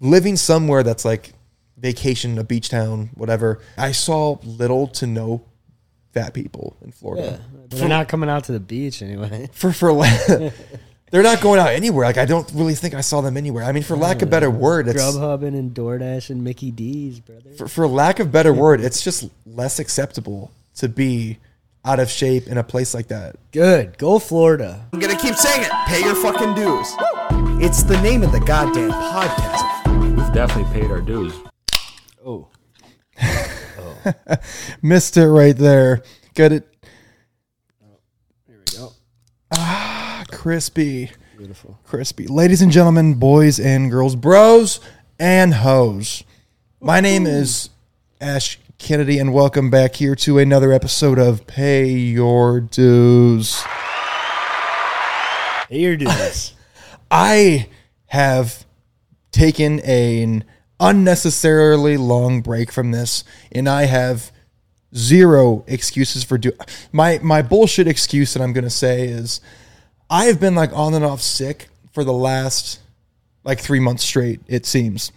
living somewhere that's like vacation, a beach town, whatever. I saw little to no fat people in Yeah, Florida. they're not coming out to the beach anyway. For for la- they're not going out anywhere. Like I don't really think I saw them anywhere. I mean, for lack of better word, it's Grubhubbing and DoorDash and Mickey D's, brother. for, for lack of better word, it's just less acceptable to be out of shape in a place like that. Good, go Florida. I'm gonna keep saying it. Pay your fucking dues. It's the name of the goddamn podcast. We've definitely paid our dues. Oh, oh. Missed it right there. Got it here we go. Ah, crispy. Beautiful. crispy. Ladies and gentlemen, boys and girls, bros and hoes. My name is Ash Kennedy, and welcome back here to another episode of Pay Your Dues. Here, do this. I have taken an unnecessarily long break from this, and I have zero excuses for do my my bullshit excuse that I'm gonna say is I have been like on and off sick for the last like three months straight. It seems.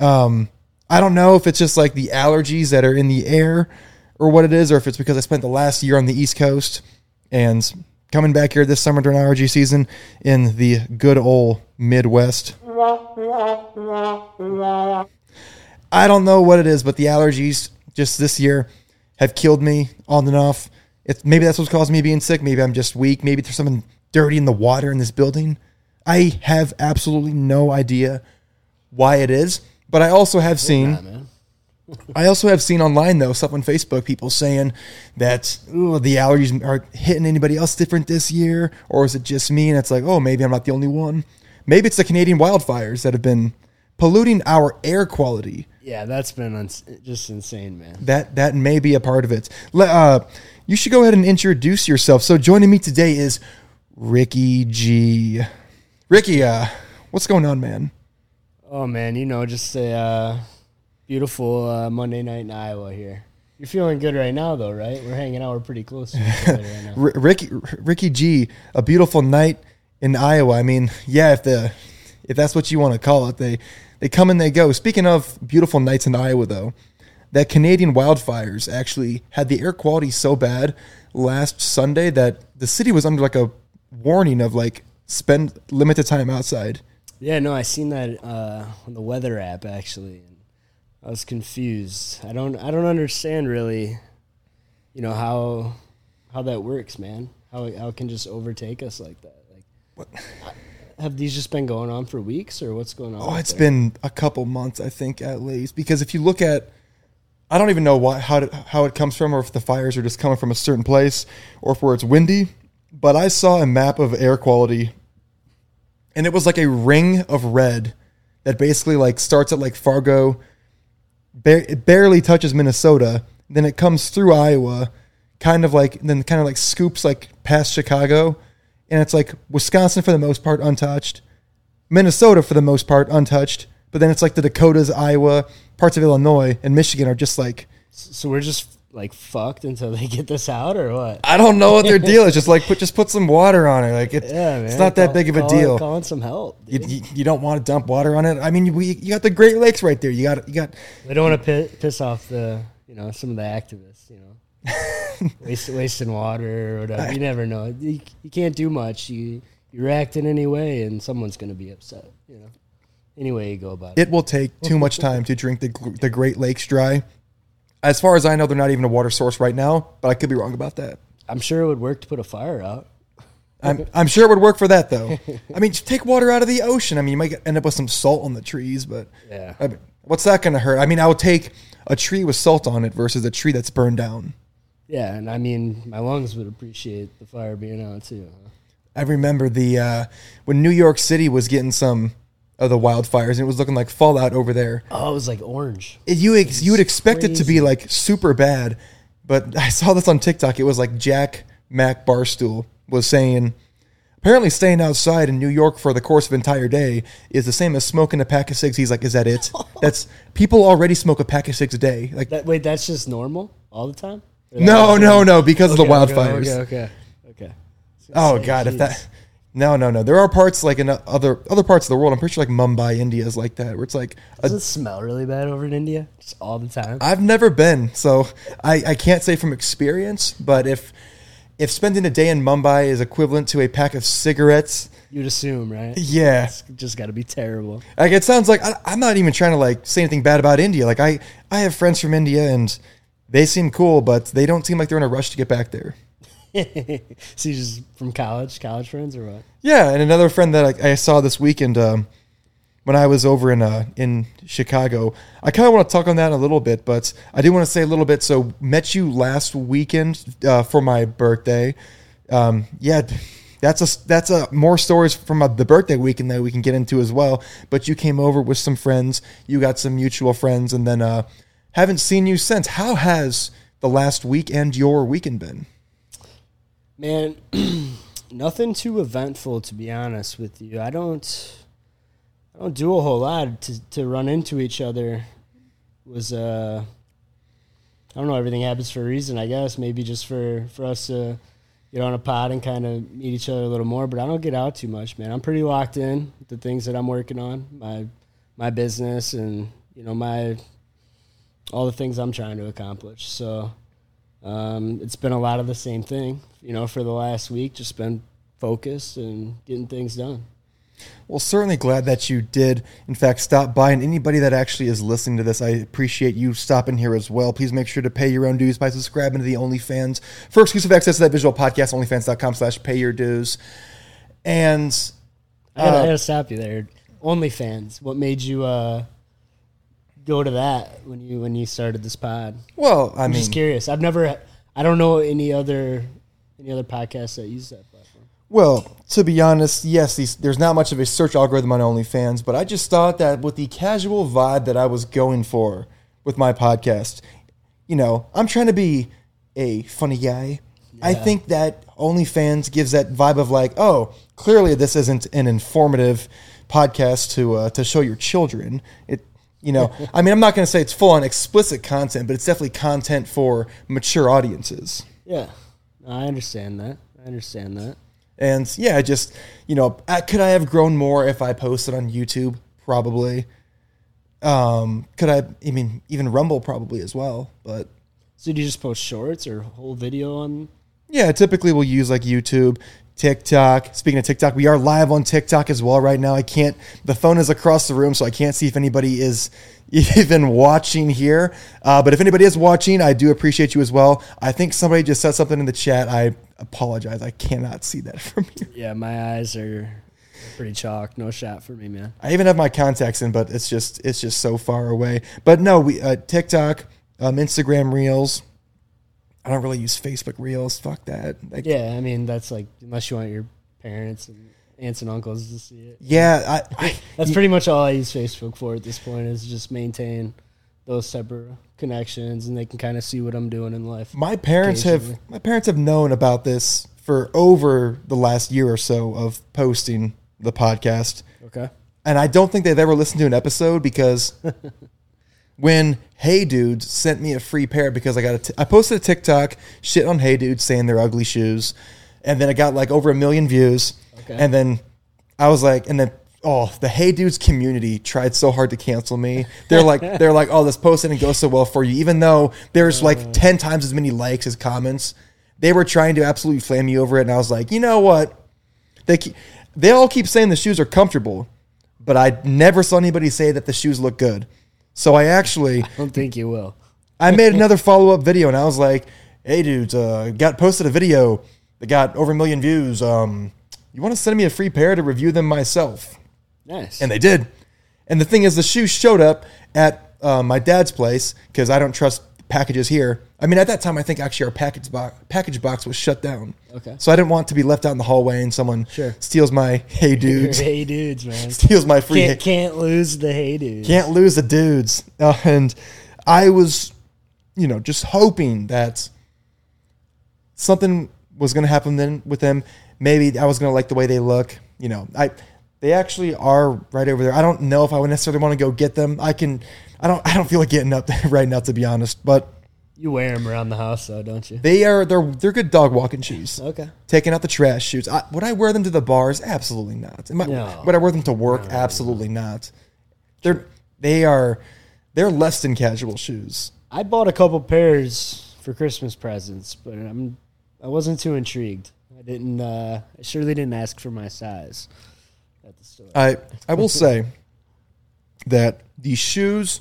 Um, I don't know if it's just like the allergies that are in the air or what it is, or if it's because I spent the last year on the East Coast and coming back here this summer during allergy season in the good old Midwest. I don't know what it is, but the allergies just this year have killed me on and off. It's, maybe that's what's causing me being sick. Maybe I'm just weak. Maybe there's something dirty in the water in this building. I have absolutely no idea why it is, but I also have seen. Yeah. I also have seen online though stuff on Facebook people saying that ooh, the allergies are hitting anybody else different this year, or is it just me? And it's like, oh, maybe I'm not the only one. Maybe it's the Canadian wildfires that have been polluting our air quality. Yeah, that's been uns- just insane, man. That that may be a part of it. Le- uh, you should go ahead and introduce yourself. So joining me today is Ricky G. Ricky, uh, what's going on, man? Oh man, you know, just a uh, beautiful uh, Monday night in Iowa here. You're feeling good right now, though, right? We're hanging out. We're pretty close to each other right now. R- Ricky Ricky G, a beautiful night in Iowa. I mean, yeah, if the if that's what you want to call it, they they come and they go. Speaking of beautiful nights in Iowa, though, that Canadian wildfires actually had the air quality so bad last Sunday that the city was under like a warning of like spend limited time outside. Yeah, no, I seen that uh, on the weather app actually, I was confused. I don't, I don't understand really, you know how how that works, man. How it, how it can just overtake us like that. Like, have these just been going on for weeks, or what's going on? Oh, it's there? been a couple months, I think, at least. Because if you look at, I don't even know why how to, how it comes from, or if the fires are just coming from a certain place, or if where it's windy. But I saw a map of air quality, and it was like a ring of red that basically like starts at like Fargo, ba- it barely touches Minnesota, then it comes through Iowa, kind of like then kind of like scoops like past Chicago, and it's like Wisconsin for the most part untouched. Minnesota for the most part untouched, but then it's like the Dakotas, Iowa, parts of Illinois, and Michigan are just like So we're just like fucked until they get this out, or what? I don't know what their deal is. Just like put just put some water on it. Like it, Yeah, it's not that Call- big of a call- deal. Calling some help. You, you, you don't want to dump water on it. I mean, we, you got the Great Lakes right there. You got you got They don't want to piss off the, you know, some of the activists, Waste, wasting water or whatever. You never know. You, you can't do much. You you react in any way, and someone's going to be upset. You know, any way you go about it. it will take too much time to drink the the Great Lakes dry. As far as I know, they're not even a water source right now, but I could be wrong about that. I'm sure it would work to put a fire out. I'm, I'm sure it would work for that though. I mean, just take water out of the ocean. I mean, you might end up with some salt on the trees, but Yeah. I mean, what's that going to hurt? I mean, I would take a tree with salt on it versus a tree that's burned down. Yeah, and I mean, my lungs would appreciate the fire being out too. huh? I remember the uh, when New York City was getting some of the wildfires, and it was looking like fallout over there. Oh, it was like orange. It- you ex- you would expect it to be like super bad, but I saw this on TikTok. It was like Jack Mac Barstool was saying apparently staying outside in New York for the course of an entire day is the same as smoking a pack of cigs. He's like, is that it? That's people already smoke a pack of cigs a day. Like, That wait, that's just normal all the time. No, no, no, because of the Okay, okay, wildfires. Okay, okay, okay. Oh God, if that No, no, no. There are parts like in other other parts of the world. I'm pretty sure like Mumbai, India is like that, where it's like Does a, it smell really bad over in India? Just all the time. I've never been, so I, I can't say from experience. But if if spending a day in Mumbai is equivalent to a pack of cigarettes, You'd assume, right? yeah, It's just got to be terrible. like it sounds like I, I'm not even trying to like say anything bad about India. Like I I have friends from India and they seem cool, but they don't seem like they're in a rush to get back there. so you just from college, college friends or what? Yeah, and another friend that I, I saw this weekend um, when I was over in uh, in Chicago. I kind of want to talk on that a little bit, but I do want to say a little bit. So, met you last weekend uh, for my birthday. Um, yeah, that's a that's a more stories from uh, the birthday weekend that we can get into as well. But you came over with some friends. You got some mutual friends, and then uh, haven't seen you since. How has the last week and your weekend been? Man, nothing too eventful to be honest with you. I don't I don't do a whole lot to to run into each other was uh I don't know, everything happens for a reason, I guess. Maybe just for for us to get on a pod and kind of meet each other a little more, but I don't get out too much, man. I'm pretty locked in with the things that I'm working on, my my business and, you know, my all the things I'm trying to accomplish. So um, it's been a lot of the same thing, you know, for the last week. Just been focused and getting things done. Well, certainly glad that you did, in fact, stop by. And anybody that actually is listening to this, I appreciate you stopping here as well. Please make sure to pay your own dues by subscribing to the OnlyFans for exclusive access to that visual podcast, onlyfans.com slash pay your dues. And I gotta, I uh, gotta stop you there. OnlyFans. What made you uh, go to that when you when you started this pod? well, I I'm mean, just curious. I've never. I don't know any other any other podcasts that use that platform. Well, to be honest, yes, these, there's not much of a search algorithm on OnlyFans, but I just thought that with the casual vibe that I was going for with my podcast, you know, I'm trying to be a funny guy. I think that OnlyFans gives that vibe of like, oh, clearly this isn't an informative podcast to uh, to show your children. It, you know, I mean, I'm not going to say it's full on explicit content, but it's definitely content for mature audiences. Yeah, I understand that. I understand that. And yeah, I just you know, could I have grown more if I posted on YouTube? Probably. Um, could I? I mean, even Rumble probably as well. But So do you just post shorts or whole video on? yeah, typically we'll use like YouTube, TikTok. Speaking of TikTok, we are live on TikTok as well right now. I can't. The phone is across the room, so I can't see if anybody is even watching here. Uh, but if anybody is watching, I do appreciate you as well. I think somebody just said something in the chat. I apologize. I cannot see that from here. Yeah, my eyes are pretty chalk. No shot for me, man. I even have my contacts in, but it's just it's just so far away. But no, we uh, TikTok, um, Instagram Reels. I don't really use Facebook Reels. Fuck that. Like, Yeah, I mean that's like unless you want your parents and aunts and uncles to see it. yeah. I, I, That's pretty much all I use Facebook for at this point is just maintain those separate connections and they can kind of see what I'm doing in life. my parents have my parents have known about this for over the last year or so of posting the podcast. Okay. and I don't think they've ever listened to an episode because when Hey Dudes sent me a free pair because I got a t- I posted a TikTok shit on Hey Dudes saying they're ugly shoes, and then I got like over a million views, Okay. and then I was like, and then oh the Hey Dudes community tried so hard to cancel me. They're like they're like oh this post didn't go so well for you, even though there's like uh. ten times as many likes as comments. They were trying to absolutely flame me over it, and I was like, you know what? They keep, they all keep saying the shoes are comfortable, but I never saw anybody say that the shoes look good. So I actually I don't think you will. I made another follow up video and I was like, "Hey dudes, uh, got posted a video that got over a million views. Um, you want to send me a free pair to review them myself?" Nice. And they did. And the thing is, the shoes showed up at uh, my dad's place because I don't trust packages here. I mean, at that time, I think actually our package box package box was shut down. Okay. So I didn't want to be left out in the hallway and someone Sure. steals my hey dudes, hey dudes, man. steals my free. Can't, can't lose the hey dudes. Can't lose the dudes. Uh, and I was, you know, just hoping that something was going to happen then with them. Maybe I was going to like the way they look. You know, I they actually are right over there. I don't know if I would necessarily want to go get them. I can. I don't. I don't feel like getting up there right now, to be honest. But You wear them around the house, though, don't you? They are they're they're good dog walking shoes. Okay. Taking out the trash shoes. I, would I wear them to the bars? Absolutely not. I, No. Would I wear them to work? Absolutely not. They're they are they're less than casual shoes. I bought a couple pairs for Christmas presents, but I'm I wasn't too intrigued. I didn't. Uh, I surely didn't ask for my size at the store. I I will say that these shoes.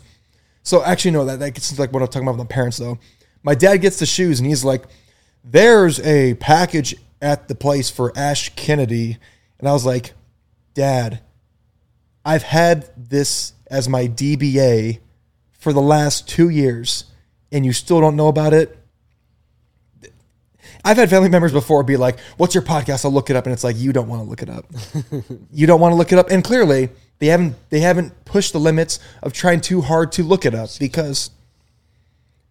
So actually, no, that that gets like what I'm talking about with my parents though. My dad gets the shoes and he's like, "There's a package at the place for Ash Kennedy," and I was like, "Dad, I've had this as my DBA for the last two years, and you still don't know about it." I've had family members before be like, "What's your podcast?" I'll look it up, and it's like, "You don't want to look it up. you don't want to look it up." And clearly, they haven't they haven't pushed the limits of trying too hard to look it up because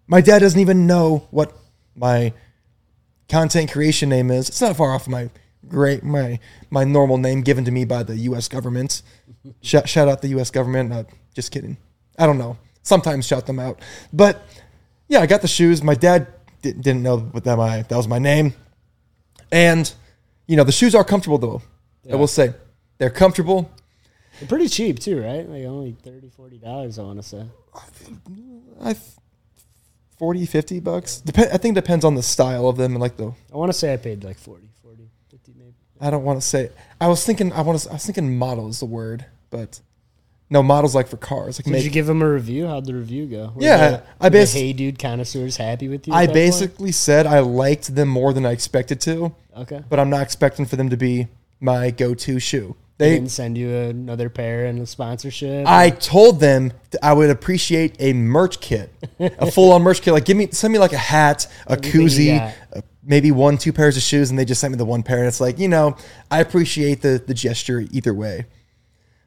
my dad doesn't even know what my content creation name is. It's not far off my great my my normal name given to me by the U.S. government. shout, shout out the U.S. government. Uh, just kidding. I don't know. Sometimes shout them out, but yeah, I got the shoes. My dad di- didn't know what that my that was my name, and you know the shoes are comfortable though. I will say they're comfortable. They're pretty cheap too, right? Like only 30 40 dollars. I want to say. I 40, 50 bucks. Dep- I think it depends on the style of them and like the. I want to say I paid like 40, 40, 50 maybe. I don't want to say. I was thinking. I want to. I was thinking model is the word, but no models like for cars. Like Did make, you give them a review? How'd the review go? Were Yeah, the- I were the bas- Hey, dude, connoisseurs happy with you. I that point? basically said I liked them more than I expected to, okay. but I'm not expecting for them to be my go-to shoe. They didn't send you another pair and a sponsorship. I told them that I would appreciate a merch kit, a full-on merch kit. Like, give me, send me like a hat, a Everything you koozie, got. uh, maybe one, two pairs of shoes, and they just sent me the one pair. And it's like, you know, I appreciate the the gesture either way.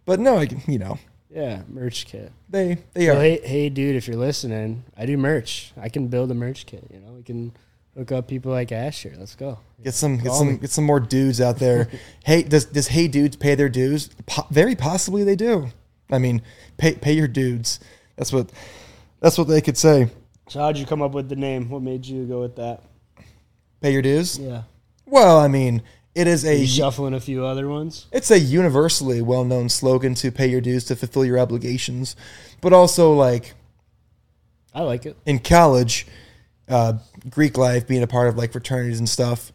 But no, I, you know, yeah, merch kit. they they So are. hey, hey, dude, if you're listening, I do merch. I can build a merch kit. You know, we can hook up people like Ash here. Let's go. Get some, get Call some, me. get some more dudes out there. hey, does does Hey Dudes pay their dues? Po- very possibly they do. I mean, pay pay your dudes. That's what that's what they could say. So how'd you come up with the name? What made you go with that? Pay your dues. Yeah, Well, I mean, it is Are a you shuffling a few other ones. it's a universally well known slogan to pay your dues to fulfill your obligations, but also like I like it. in college, uh, Greek life being a part of like fraternities and stuff.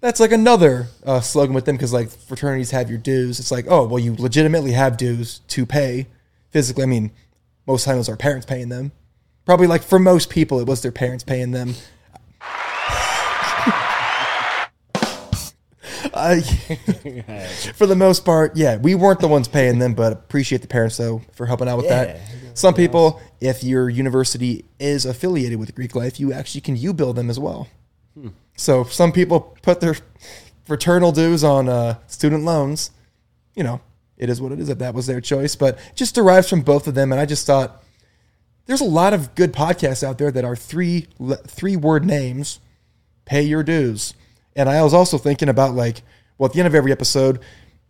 That's like another uh, slogan with them because like fraternities have your dues. It's like, oh, well, you legitimately have dues to pay physically. I mean, most times it was our parents paying them. Probably like for most people, it was their parents paying them. I, for the most part, yeah, we weren't the ones paying them, but appreciate the parents though for helping out with that. Some people, if your university is affiliated with Greek life, you actually can you bill them as well. So some people put their fraternal dues on uh, student loans. You know, it is what it is. If that was their choice, but just derives from both of them, and I just thought there's a lot of good podcasts out there that are three three word names. Pay your dues. And I was also thinking about like, well, at the end of every episode,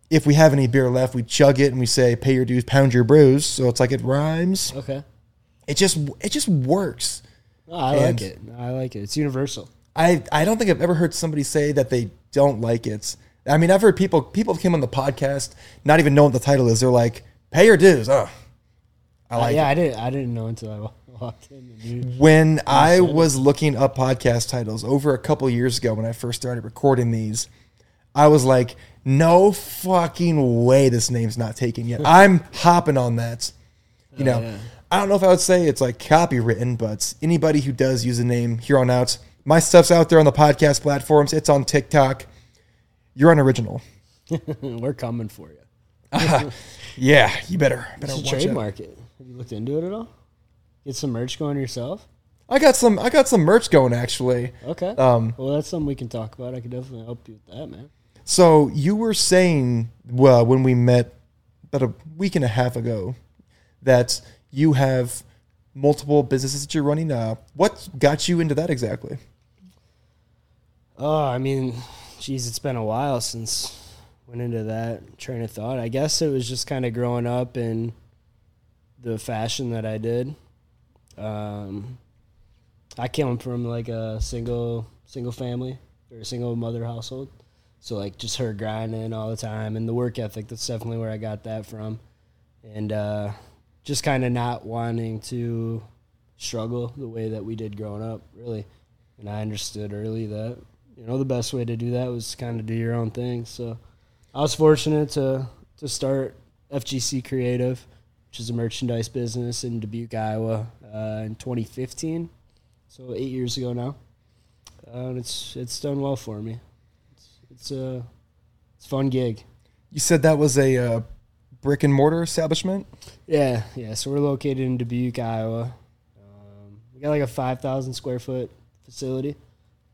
if we have any beer left, we chug it and we say, "Pay your dues, pound your brews." So it's like it rhymes. Okay. It just it just works. No, I And- like it. I like it. It's universal. I I don't think I've ever heard somebody say that they don't like it. I mean, I've heard people people came on the podcast not even knowing what the title is. They're like, "Pay your dues." Oh, I Uh, like yeah, it. I didn't. I didn't know until I walked in. When I was looking up podcast titles over a couple years ago when I first started recording these, I was like, "No fucking way, this name's not taken yet." I'm hopping on that. You know, yeah. I don't know if I would say it's like copywritten, but anybody who does use a name here on out, my stuff's out there on the podcast platforms. It's on TikTok. You're unoriginal. we're coming for you. Yeah, you better better It's a watch out. trademark it. Have you looked into it at all? Get some merch going yourself. I got some. I got some merch going actually. Okay. Um, well, that's something we can talk about. I could definitely help you with that, man. So you were saying, well, when we met about a week and a half ago, that you have multiple businesses that you're running. Uh, what got you into that exactly? Oh, I mean, geez, it's been a while since went into that train of thought. I guess it was just kind of growing up in the fashion that I did. Um, I came from like a single single family or a single mother household, so like just her grinding all the time and the work ethic. That's definitely where I got that from, and uh, just kind of not wanting to struggle the way that we did growing up, really. And I understood early that you know the best way to do that was kind of do your own thing. So I was fortunate to to start FGC Creative, which is a merchandise business in Dubuque, Iowa, uh, in 2015. So eight years ago now, uh, and it's it's done well for me. It's a it's a fun gig. You said that was a uh, brick and mortar establishment. Yeah, yeah. So we're located in Dubuque, Iowa. Um, we got like a five thousand square foot facility,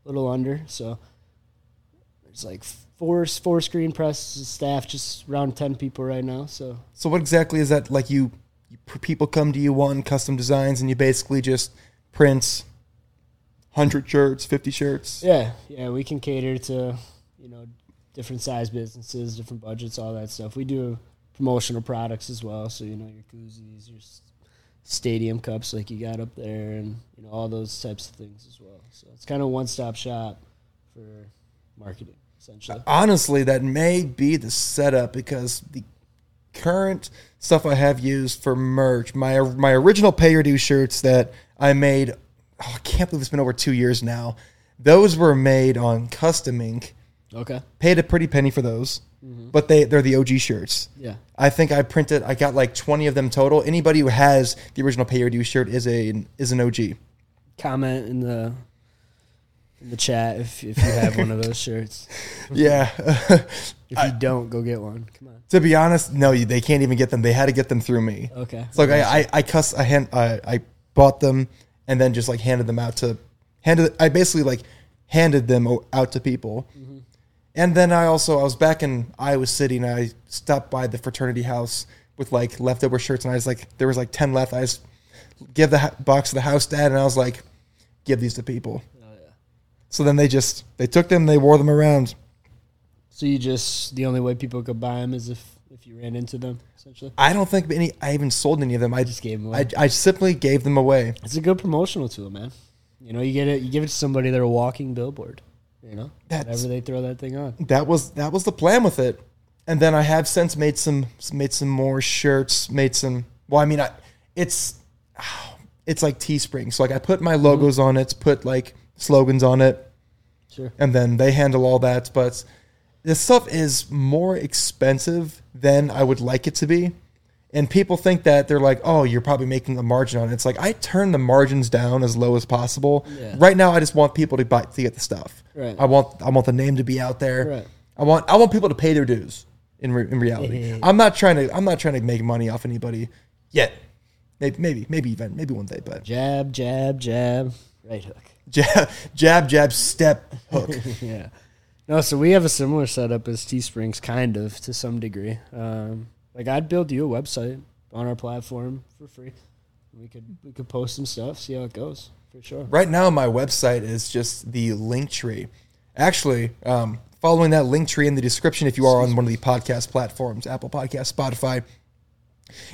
a little under. So there's like four four screen presses, staff, just around ten people right now. So So what exactly is that? Like you, you people come to you wanting custom designs, and you basically just print hundred shirts, fifty shirts. yeah, yeah, we can cater to you know different size businesses, different budgets, all that stuff. We do promotional products as well. So you know your koozies, your stadium cups like you got up there, and you know all those types of things as well. So it's kind of one stop shop for marketing essentially. Honestly, that may be the setup because the current stuff I have used for merch, my my original pay your dues shirts that I made, oh, I can't believe it's been over two years now. Those were made on custom ink. Okay. Paid a pretty penny for those, mm-hmm. but they they're the OG shirts. Yeah. I think I printed. I got like twenty of them total. Anybody who has the original pay your dues shirt is a is an OG. Comment in the in the chat if if you have one of those shirts. Yeah. If you don't, go get one. Come on. to be honest, no, you- they can't even get them. They had to get them through me. Okay. It's like I, I, I cuss, I hand, I, I bought them and then just like handed them out to, handed, I basically like handed them o- out to people. Mm-hmm. And then I also, I was back in Iowa City and I stopped by the fraternity house with like leftover shirts and I was like, there was like 10 left. I just give the box to the house dad and I was like, give these to people. Oh, yeah. So then they just, they took them, they wore them around. So you just the only way people could buy them is if if you ran into them essentially. I don't think any, I even sold any of them. I Just gave 'em away. I, I simply gave them away. It's a good promotional tool, man. You know, you get it. You give it to somebody. They're a walking billboard. You know, That's- whatever they throw that thing on. that was that was the plan with it. And then I have since made some made some more shirts, made some well, I mean I it's it's like Teespring. So like I put my mm-hmm. logos on it, put like slogans on it, Sure. and then they handle all that, but this stuff is more expensive than I would like it to be. And people think that they're like, "Oh, you're probably making a margin on it." It's like I turn the margins down as low as possible. Yeah. Right now, I just want people to buy to get the stuff. Right. I want I want the name to be out there. Right. I want I want people to pay their dues. In re, in reality, I'm not trying to I'm not trying to make money off anybody yet. Maybe maybe maybe even maybe one day, but Jab, jab, jab. Right hook. jab jab jab step hook. yeah. No, so we have a similar setup as Teesprings, kind of to some degree. Um, like I'd build you a website on our platform for free. We could we could post some stuff, see how it goes for sure. Right now, my website is just the Linktree. Actually, um, following that Linktree in the description, if you are on one of the podcast platforms, Apple Podcast, Spotify,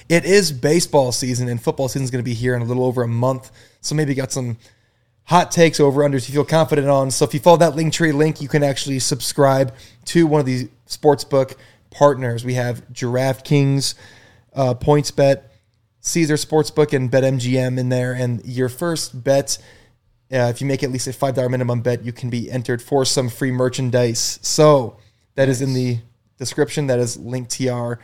it is baseball season and football season is going to be here in a little over a month. So maybe got some hot takes over unders you feel confident on. So if you follow that Linktree link, you can actually subscribe to one of these sportsbook partners. We have DraftKings, uh, PointsBet, Caesars Sportsbook, and BetMGM in there. And your first bet, uh, if you make at least a five dollar minimum bet, you can be entered for some free merchandise. So that is in the description. That is linktr.ee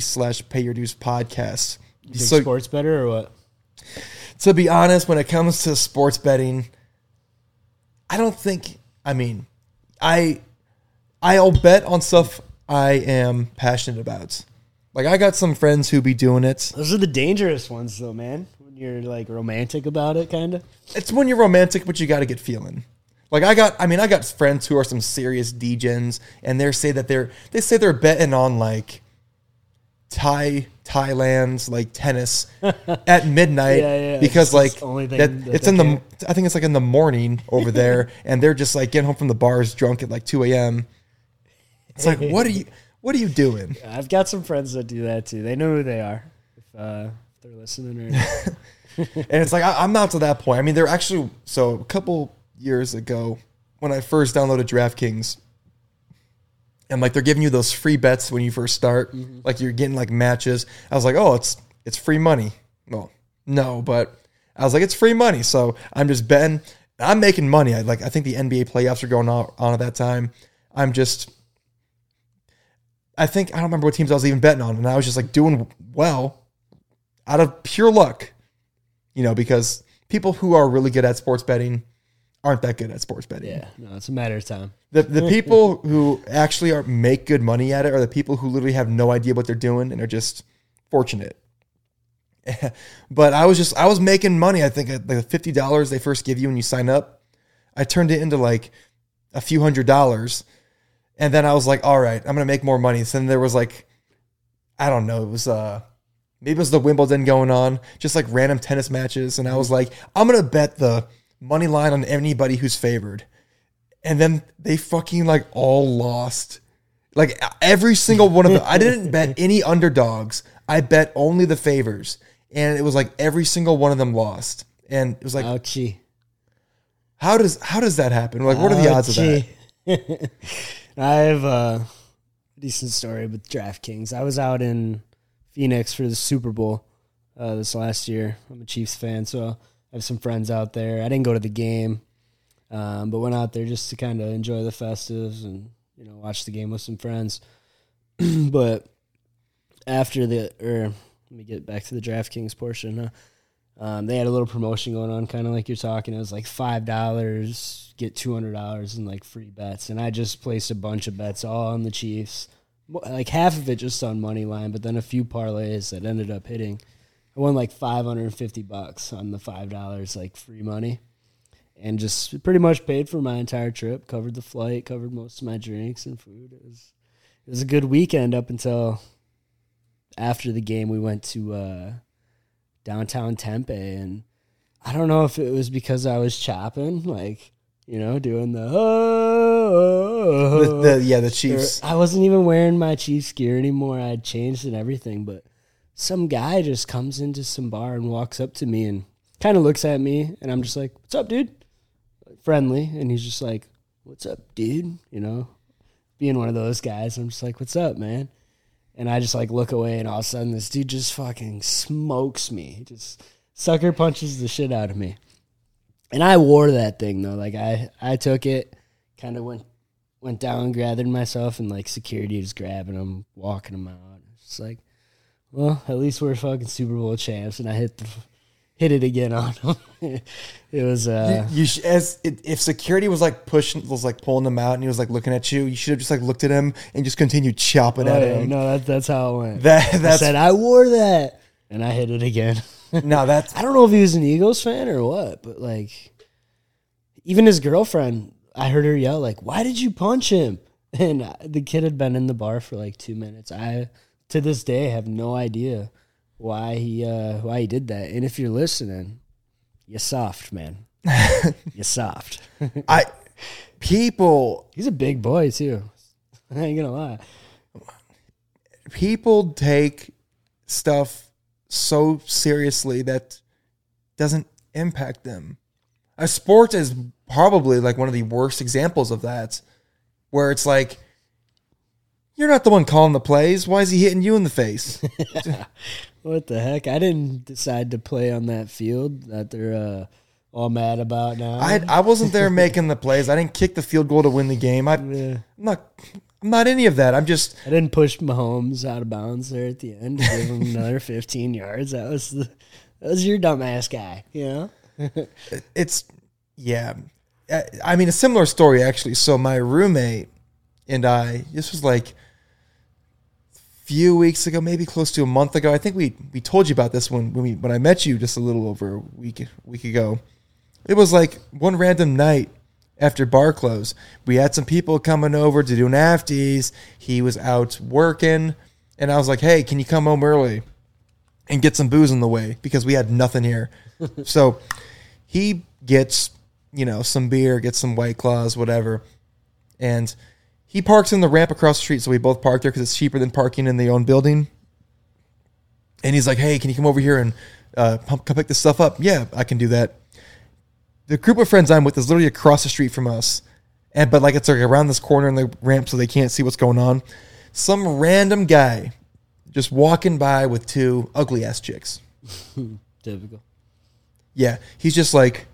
slash pay your dues podcast. You So sports better or what? to be honest, when it comes to sports betting, I don't think. I mean, I I'll bet on stuff I am passionate about. Like I got some friends who be doing it. Those are the dangerous ones, though, man. When you're like romantic about it, kind of. It's when you're romantic, but you got to get feeling. Like I got, I mean, I got friends who are some serious degens, and they say that they're they say they're betting on like Thai Thailand's like tennis at midnight Yeah, yeah, because it's like only that, that it's in the. I think it's like in the morning over there, and they're just like getting home from the bars drunk at like two a.m. It's like what are you what are you doing? I've got some friends that do that too. They know who they are. If uh, they're listening. Now. and it's like I, I'm not to that point. I mean, they're actually so a couple years ago when I first downloaded DraftKings, and like they're giving you those free bets when you first start, like you're getting like matches. I was like, oh, it's it's free money. Well, no, but I was like, it's free money, so I'm just betting. I'm making money. I like I think the NBA playoffs are going on, on at that time. I'm just I think I don't remember what teams I was even betting on, and I was just like doing well out of pure luck, you know, because people who are really good at sports betting aren't that good at sports betting. yeah, no, it's a matter of time. The the people who actually are make good money at it are the people who literally have no idea what they're doing and are just fortunate. but I was just I was making money. I think like the fifty dollars they first give you when you sign up, I turned it into like a few hundred dollars, and then I was like, all right, I'm gonna make more money. So then there was like, I don't know, it was uh maybe it was the Wimbledon going on, just like random tennis matches, and I was like, I'm gonna bet the money line on anybody who's favored, and then they fucking like all lost. Like every single one of them, I didn't bet any underdogs. I bet only the favors, and it was like every single one of them lost. And it was like, Ouchie. how does how does that happen? Like, what are the odds of that? I have a decent story with DraftKings. I was out in Phoenix for the Super Bowl uh, this last year. I'm a Chiefs fan, so I have some friends out there. I didn't go to the game, um, but went out there just to kind of enjoy the festives and you know watch the game with some friends. but after the or let me get back to the DraftKings portion. Huh? Um, they had a little promotion going on, kind of like you're talking. It was like five dollars, get two hundred dollars in like free bets, and I just placed a bunch of bets all on the Chiefs. Like half of it just on money line, but then a few parlays that ended up hitting. I won like five hundred and fifty bucks on the five dollars, like free money, and just pretty much paid for my entire trip. Covered the flight, covered most of my drinks and food. It was it was a good weekend up until after the game. We went to. Uh, downtown Tempe and I don't know if it was because I was chopping, like, you know, doing the oh, The, the, yeah, the Chiefs. I wasn't even wearing my Chiefs gear anymore. I had changed and everything, but some guy just comes into some bar and walks up to me and kind of looks at me and I'm just like, "What's up, dude?" Friendly, and he's just like, "What's up, dude?" You know, being one of those guys, I'm just like, "What's up, man?" And I just like look away, and all of a sudden, this dude just fucking smokes me. He Just sucker punches the shit out of me. And I wore that thing though. Like I, I took it, kind of went, went down, gathered myself, and like security was grabbing them, walking them out. It's like, well, at least we're fucking Super Bowl champs, and I hit the, hit it again on him. it was uh, you sh- as it, if security was like pushing, was like pulling them out, and he was like looking at you, you should have just like looked at him and just continued chopping oh, at yeah, him. no, that, that's how it went. That I that's said I wore that, and I hit it again. no, that's I don't know if he was an Eagles fan or what, but like, even his girlfriend, I heard her yell like, "Why did you punch him?" And uh, the kid had been in the bar for like two minutes. I, to this day, have no idea why he uh why he did that. And if you're listening, you're soft man, you're soft. I people He's a big boy too. I ain't gonna lie. people take stuff so seriously that doesn't impact them. A sport is probably like one of the worst examples of that, where it's like, you're not the one calling the plays. Why is he hitting you in the face? What the heck? I didn't decide to play on that field that they're uh, all mad about now. I I wasn't there making the plays. I didn't kick the field goal to win the game. I, I'm Yeah. not. I'm not any of that. I'm just. I didn't push Mahomes out of bounds there at the end to give him another 15 yards. That was the that was your dumbass guy, you know? it's yeah I- i mean a similar story actually so my roommate and i this was like a few weeks ago maybe close to a month ago i think we we told you about this when when, we, when i met you just a little over a week week ago it was like one random night after bar close. We had some people coming over to do nafties. He was out working. And i was like hey can you come home early and get some booze on the way? Because we had nothing here. So he gets you know some beer gets some white claws whatever. And he parks in the ramp across the street. So we both park there because it's cheaper than parking in the own building. And he's like, "Hey, can you come over here and uh, pump, come pick this stuff up?" Yeah, I can do that. The group of friends I'm with is literally across the street from us, and but like it's like around this corner in the ramp, so they can't see what's going on. Some random guy just walking by with two ugly ass chicks. Typical. Yeah, he's just like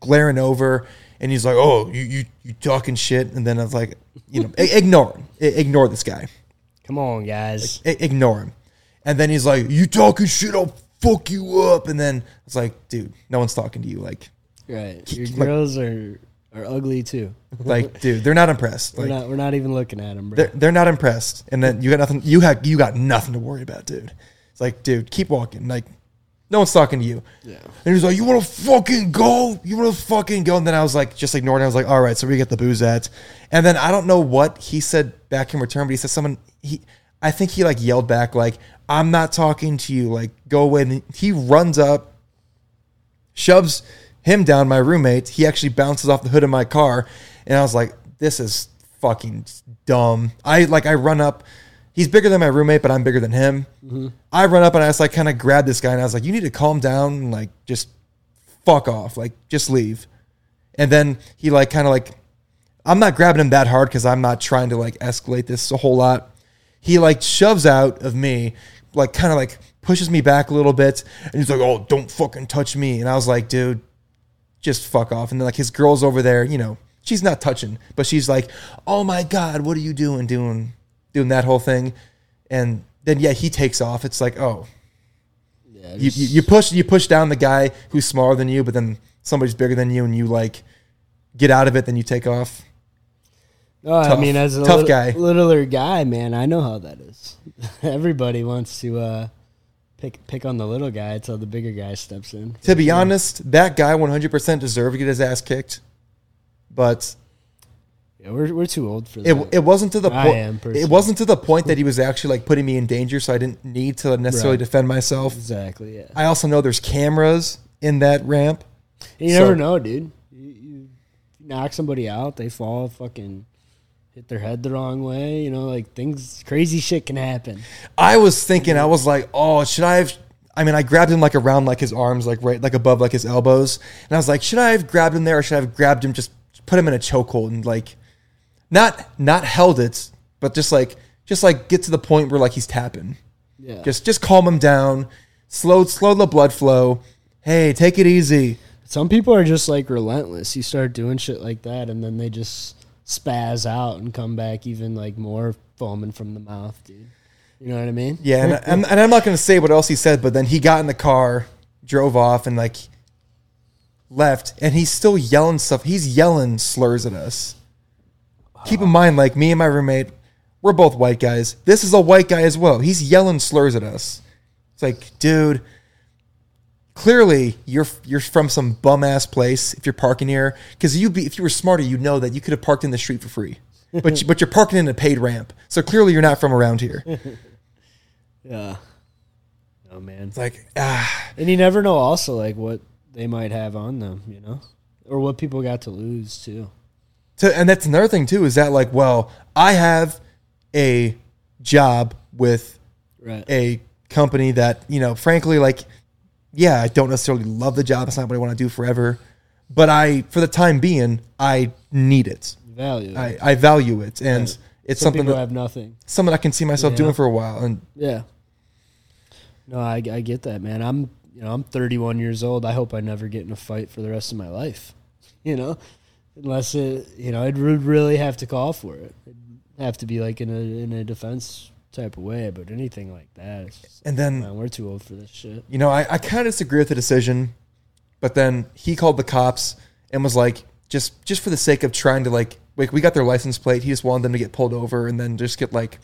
glaring over, and he's like, "Oh, you you you talking shit," and then I was like, you know, ignore him, ignore this guy, Come on, guys. I- ignore him, and then he's like, "You talking shit? I'll fuck you up," and then it's like, dude, no one's talking to you, like, Right. Your like- girls are are ugly too. like, dude, they're not impressed, We're not we're not even looking at them, bro. they're they're not impressed, and then you got nothing, you have you got nothing to worry about, dude. It's like, dude, keep walking, like, no one's talking to you. Yeah. And he's like, "You want to fucking go? You want to fucking go?" And then I was like, just ignoring. it. I was like, "All right, so we get the booze at." And then I don't know what he said back in return, but he said someone he, I think he like yelled back like, "I'm not talking to you. Like, go away." And he runs up, shoves him down. My roommate. He actually bounces off the hood of my car, and I was like, "This is fucking dumb." I like I run up. He's bigger than my roommate, but I'm bigger than him. Mm-hmm. I run up and I just like kind of grab this guy and I was like, "You need to calm down and like just fuck off, like just leave." And then he like kind of like, I'm not grabbing him that hard because I'm not trying to like escalate this a whole lot. He like shoves out of me, like kind of like pushes me back a little bit, and he's like, "Oh, don't fucking touch me." And I was like, "Dude, just fuck off." And then like his girl's over there, you know, she's not touching, but she's like, "Oh my god, what are you doing? Doing doing that whole thing?" And then yeah, he takes off. It's like, oh, yeah, you, you, you push you push down the guy who's smaller than you, but then somebody's bigger than you, and you like get out of it, then you take off. Oh, I mean, as a tough guy. littler guy, man, I know how that is. Everybody wants to uh, pick pick on the little guy until the bigger guy steps in. To be honest, that guy 100% deserved to get his ass kicked, but Yeah, we're we're too old for it, that. it wasn't to the point. It wasn't to the point that he was actually like putting me in danger, so I didn't need to necessarily Right. defend myself. exactly. Yeah. I also know there's cameras in that ramp. You So- never know, dude. You, you knock somebody out, they fall, fucking hit their head the wrong way. You know, like things, crazy shit can happen. I was thinking, I was like, oh, should I have? I mean, I grabbed him like around like his arms, like right, like above like his elbows, and I was like, should I have grabbed him there, or should I have grabbed him, just put him in a chokehold and like, not not held it, but just like just like get to the point where like he's tapping, Yeah. just just calm him down, slow slow the blood flow. Hey, take it easy. Some people are just like relentless. You start doing shit like that, and then they just spaz out and come back even like more foaming from the mouth, dude. You know what I mean? Yeah, and, and, and I'm not going to say what else he said, but then he got in the car, drove off, and like left, and he's still yelling stuff. He's yelling slurs at us. Keep in mind, like me and my roommate, we're both white guys. This is a white guy as well. He's yelling slurs at us. It's like, dude, clearly you're you're from some bum ass place if you're parking here. Because you be if you were smarter, you'd know that you could have parked in the street for free. But you, but you're parking in a paid ramp, so clearly you're not from around here. Yeah. Oh man. It's like ah. And you never know also like what they might have on them, you know? Or what people got to lose too. To, and that's another thing too is that like well i have a job with Right. a company that you know frankly like yeah i don't necessarily love the job it's not what i want to do forever but i for the time being i need it Value. i, I value it and Right. it's Some something that, have nothing. something i can see myself Yeah. doing for a while and Yeah. No, I, I get that, man. I'm you know I'm 31 years old. I hope I never get in a fight for the rest of my life. You know, unless it you know it would really have to call for it. It'd have to be like in a in a defense type of way. But anything like that, just, and then man, we're too old for this shit. you know, I, I kind of disagree with the decision, but then he called the cops and was like, just just for the sake of trying to like, like we got their license plate, he just wanted them to get pulled over and then just get like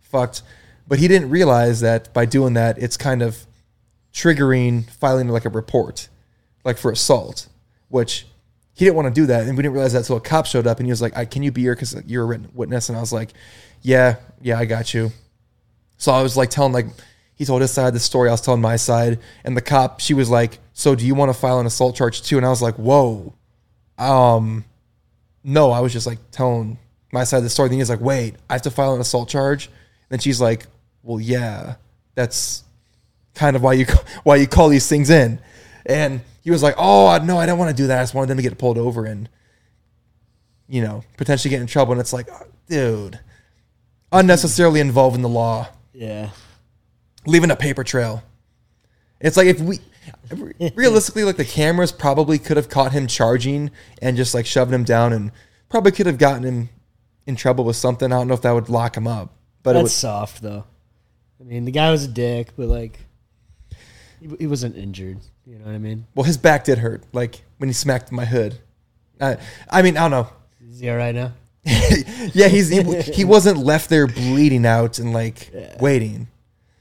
fucked. But he didn't realize that by doing that, it's kind of triggering filing like a report, like for assault, which he didn't want to do that, and we didn't realize that until a cop showed up and he was like, I, "Can you be here because you're a witness?" And I was like, "Yeah, yeah, I got you." So I was like telling like he told his side of the story, I was telling my side, and the cop she was like, "So do you want to file an assault charge too?" And I was like, "Whoa, um, no." I was just like telling my side of the story. Then he's like, "Wait, I have to file an assault charge." And she's like, "Well, yeah, that's kind of why you why you call these things in. And he was like, "Oh no, I don't want to do that. I just wanted them to get pulled over and you know potentially get in trouble." And it's like, dude, unnecessarily involved in the law, Yeah. leaving a paper trail. It's like if we realistically, like the cameras probably could have caught him charging and just like shoving him down, and probably could have gotten him in trouble with something. I don't know if that would lock him up, but it That's would. soft though. I mean, the guy was a dick, but like, he, he wasn't injured. You know what I mean? Well, his back did hurt, like when he smacked my hood. I, I mean, I don't know. Is he all right now? yeah, he's he, wasn't left there bleeding out and like Yeah. waiting.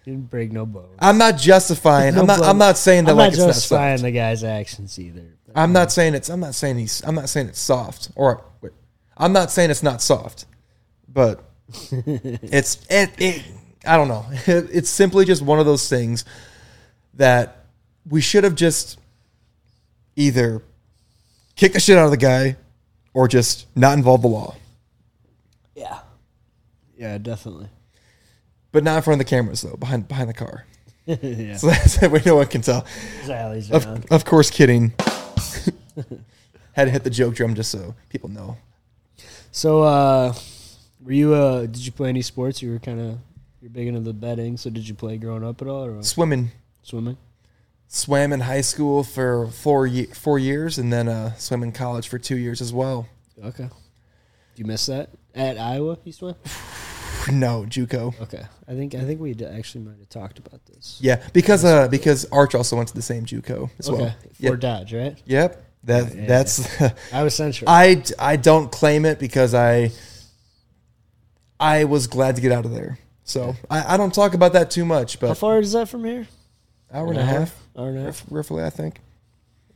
He didn't break no bones. I'm not justifying. I'm not. I'm not saying that I'm like not it's justifying soft. the guy's actions either. I'm not saying it's. I'm not saying he's. I'm not saying it's soft. Or wait, I'm not saying it's not soft, but it's it. it I don't know. It, it's simply just one of those things that we should have just either kick the shit out of the guy or just not involve the law, yeah, definitely. but not in front of the cameras though. Behind behind the car, yeah, so that's that way no one can tell. Around. Of, of course, kidding. Had to hit the joke drum just so people know. So, uh, were you? Uh, did you play any sports? You were kind of you're big into the betting. So, did you play growing up at all, or? Swimming, swimming? swam in high school for four ye- four years, and then uh, swam in college for two years as well. Okay. Do you miss that at Iowa? You swim? No, JUCO. Okay. I think I think we d- actually might have talked about this. Yeah, because uh, because Arch also went to the same JUCO as okay. well. for Yep. Dodge, right? Yep. That Yeah, that's. Iowa Central. I I don't claim it because I I was glad to get out of there. So I, I don't talk about that too much, How but far is that from here? hour and a half, Hour and a half. rough- roughly, I think.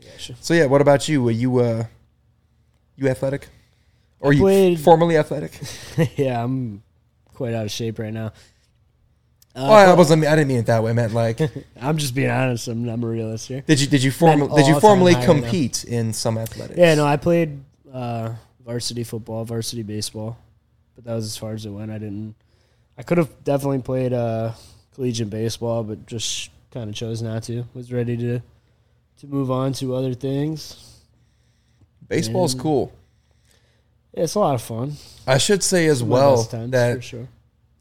Gotcha. So yeah, what about you? Were you uh you athletic? Or I you played- formerly athletic? yeah, I'm quite out of shape right now. Uh, oh, I wasn't. I didn't mean it that way. I meant like, I'm just being honest. I'm, I'm a realist here. did you did you form did you formally high right now. compete in some athletics? Yeah, no, I played uh, varsity football, varsity baseball, but that was as far as it went. I didn't. I could have definitely played uh, collegiate baseball, but just kind of chose not to. Was ready to to move on to other things. Baseball's And- cool. It's a lot of fun. I should say as well times, for that sure.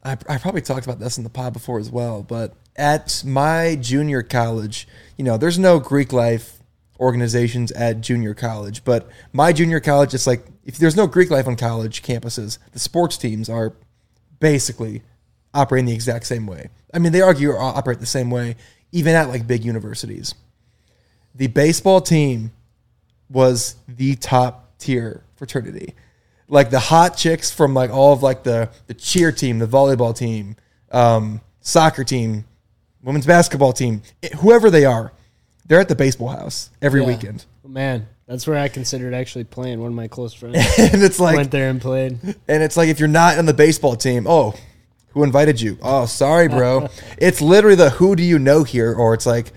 I, I probably talked about this in the pod before as well, but at my junior college, you know, there's no Greek life organizations at junior college, but my junior college, it's like if there's no Greek life on college campuses, the sports teams are basically operating the exact same way. I mean, they argue or operate the same way, even at like big universities. The baseball team was the top tier fraternity. Like the hot chicks from like all of like the the cheer team, the volleyball team, um, soccer team, women's basketball team, whoever they are, they're at the baseball house every Yeah. weekend, Man, that's where I considered actually playing. One of my close friends and it's like went there and played. And it's like if you're not on the baseball team, oh, who invited you? Oh, sorry, bro. it's literally the who do you know here, or it's like?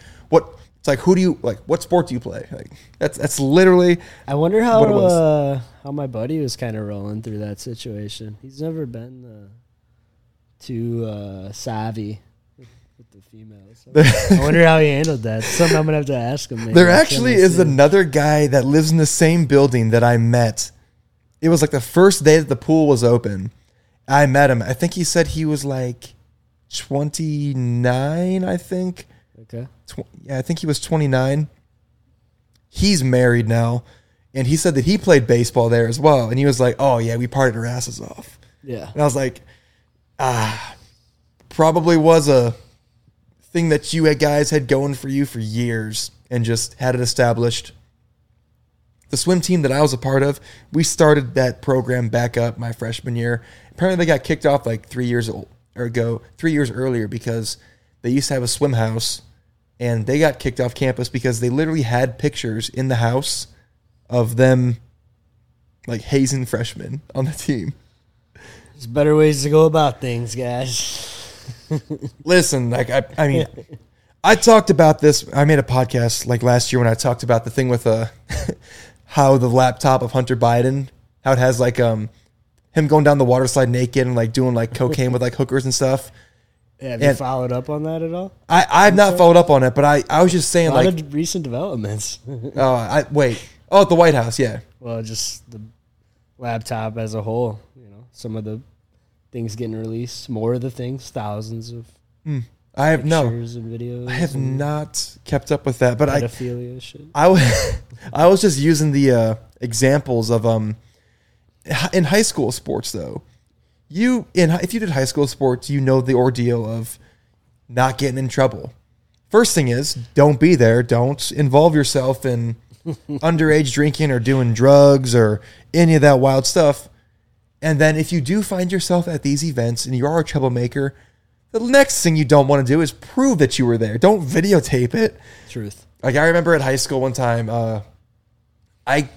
It's like who do you like? What sport do you play? Like that's that's literally I wonder how What it was. uh, how my buddy was kind of rolling through that situation. He's never been uh, too uh, savvy with, the females. So I wonder how he handled that. Something I'm gonna have to ask him. maybe there actually is see another guy that lives in the same building that I met. It was like the first day that the pool was open. I met him. I think he said he was like 29, I think. Okay. tw- yeah, I think he was 29. He's married now, and he said that he played baseball there as well. And he was like, "Oh yeah, we partied our asses off." Yeah. And I was like, "Ah, probably was a thing that you guys had going for you for years, and just had it established." The swim team that I was a part of, we started that program back up my freshman year. Apparently, they got kicked off like three years old, or ago, three years earlier because they used to have a swim house and they got kicked off campus because they literally had pictures in the house of them like hazing freshmen on the team. There's better ways to go about things, guys. Listen, like I, I mean, I talked about this. I made a podcast like last year when I talked about the thing with uh, how the laptop of Hunter Biden, how it has like um, him going down the water slide naked and like doing like cocaine with like hookers and stuff. Have you And- followed up on that at all? I I've not followed up on it, but I I was just saying A lot like of recent developments. oh I wait oh at the White House yeah well, just the laptop as a whole. You know, some of the things getting released, more of the things, thousands of I have no and videos. I have not kept up with that, but I shit. I was I was just using the uh, examples of um in high school sports though. You in if you did high school sports, you know the ordeal of not getting in trouble. First thing is don't be there. Don't involve yourself in underage drinking or doing drugs or any of that wild stuff. And then if you do find yourself at these events and you are a troublemaker, the next thing you don't want to do is prove that you were there. Don't videotape it. Truth. Like I remember at high school one time, uh, I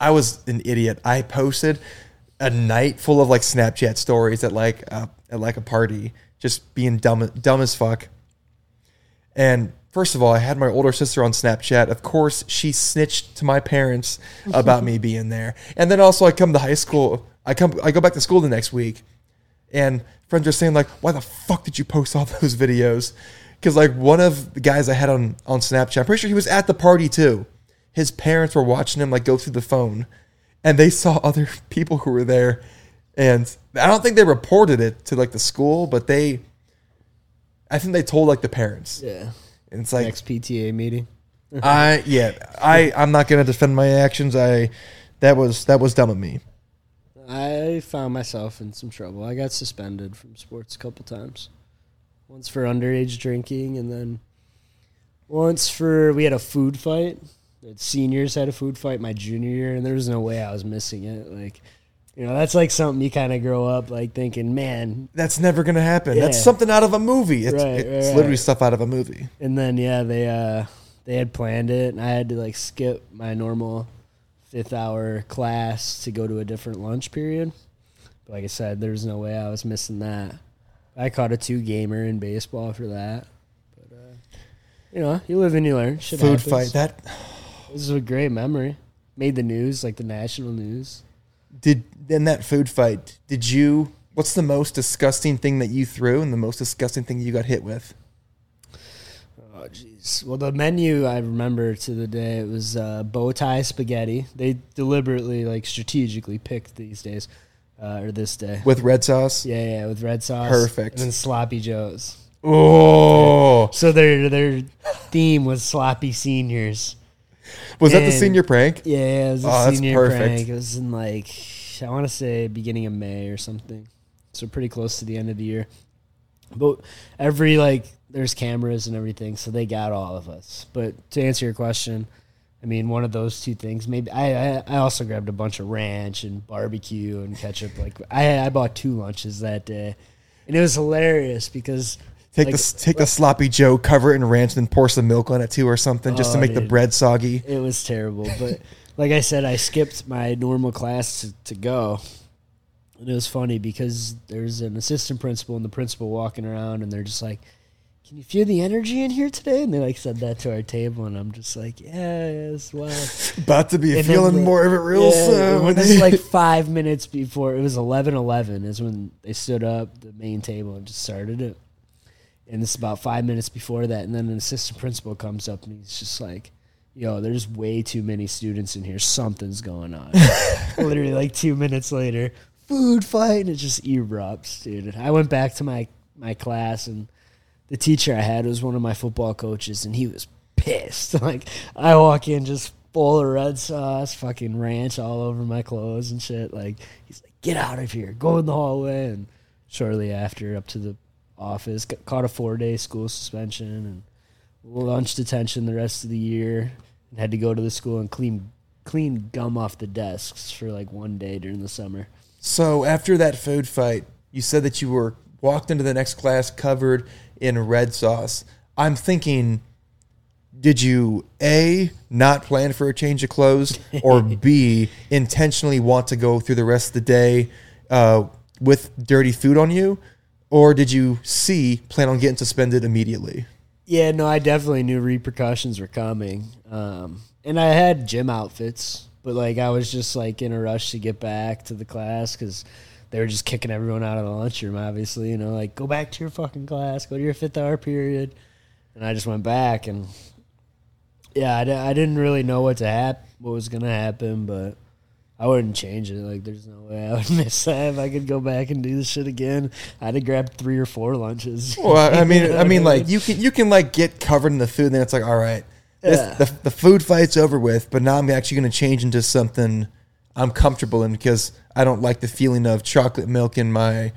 I was an idiot. I posted a night full of like Snapchat stories at like uh, at like a party, just being dumb dumb as fuck. And first of all, I had my older sister on Snapchat. Of course, she snitched to my parents about me being there. And then also, I come to high school. I come. I go back to school the next week, and friends are saying like, "Why the fuck did you post all those videos?" Because like one of the guys I had on on Snapchat, I'm pretty sure he was at the party too. His parents were watching him like go through the phone, and they saw other people who were there, and I don't think they reported it to like the school, but they, I think they told like the parents, Yeah. and it's like Next PTA meeting. I yeah I I'm not gonna defend my actions. I that was that was dumb of me. I found myself in some trouble. I got suspended from sports a couple times. Once for underage drinking, and then once for we had a food fight. Seniors had a food fight my junior year, and there was no way I was missing it. Like, you know, that's like something you kind of grow up like thinking, man. That's never gonna happen. That's something out of a movie. It's, Right, it's right, literally right. stuff out of a movie. And then yeah, they uh they had planned it, and I had to like skip my normal fifth hour class to go to a different lunch period. But like I said, there's no way I was missing that. I caught a two gamer in baseball for that. But uh, you know, you live and you learn. Shit Food happens. fight. That This is a great memory. Made the news, like the national news. did in that food fight. Did you? What's the most disgusting thing that you threw, and the most disgusting thing you got hit with? Oh jeez. Well, the menu I remember to the day it was uh, bow tie spaghetti. They deliberately, like, strategically picked these days, uh, or this day. With red sauce. Yeah, yeah, with red sauce. Perfect. And then sloppy joes. Oh, So their their theme was sloppy seniors. Was that the senior prank? Yeah, it was a Oh, senior prank. It was in like I want to say beginning of May or something. So pretty close to the end of the year. But every like there's cameras and everything, so they got all of us. But to answer your question, I mean one of those two things. Maybe I I, I also grabbed a bunch of ranch and barbecue and ketchup. Like I I bought two lunches that day, and it was hilarious because Take like, the take the sloppy Joe, cover it in ranch, and then pour some milk on it too, or something, just to Oh, make the bread soggy. It was terrible, but like I said, I skipped my normal class to, to go, and it was funny because there's an assistant principal and the principal walking around, and they're just like, "Can you feel the energy in here today?" And they like said that to our table, and I'm just like, "Yeah, yes, wow." About to be And feeling more of it real yeah, soon. When it's like five minutes before it was eleven eleven is when they stood up the main table and just started it. And it's about five minutes before that, and then an assistant principal comes up and he's just like, "Yo, there's way too many students in here. Something's going on." Literally, like two minutes later, food fight, and it just erupts, dude. I went back to my my class, and the teacher I had was one of my football coaches, and he was pissed. Like I walk in just full of red sauce, fucking ranch all over my clothes and shit. Like he's like, "Get out of here! Go in the hallway!" And shortly after, up to the office, got, caught a four day school suspension and lunch detention the rest of the year, and had to go to the school and clean clean gum off the desks for like one day during the summer. So after that food fight, you said that you were walked into the next class covered in red sauce. I'm thinking, did you A, not plan for a change of clothes, or B, intentionally want to go through the rest of the day uh, with dirty food on you? Or did you C, plan on getting suspended immediately? Yeah, no, I definitely knew repercussions were coming. Um, and I had gym outfits, but like I was just like in a rush to get back to the class because they were just kicking everyone out of the lunchroom. Obviously, you know, like go back to your fucking class, go to your fifth hour period, and I just went back and yeah, I, didn't really know what to hap- what was gonna happen, but I wouldn't change it. Like, there's no way I would miss that if I could go back and do this shit again. I'd have grabbed three or four lunches. Well, I I mean, You know I mean, like you can you can like get covered in the food, and then it's like, all right, this, Yeah. the the food fight's over with. But now I'm actually going to change into something I'm comfortable in because I don't like the feeling of chocolate milk in my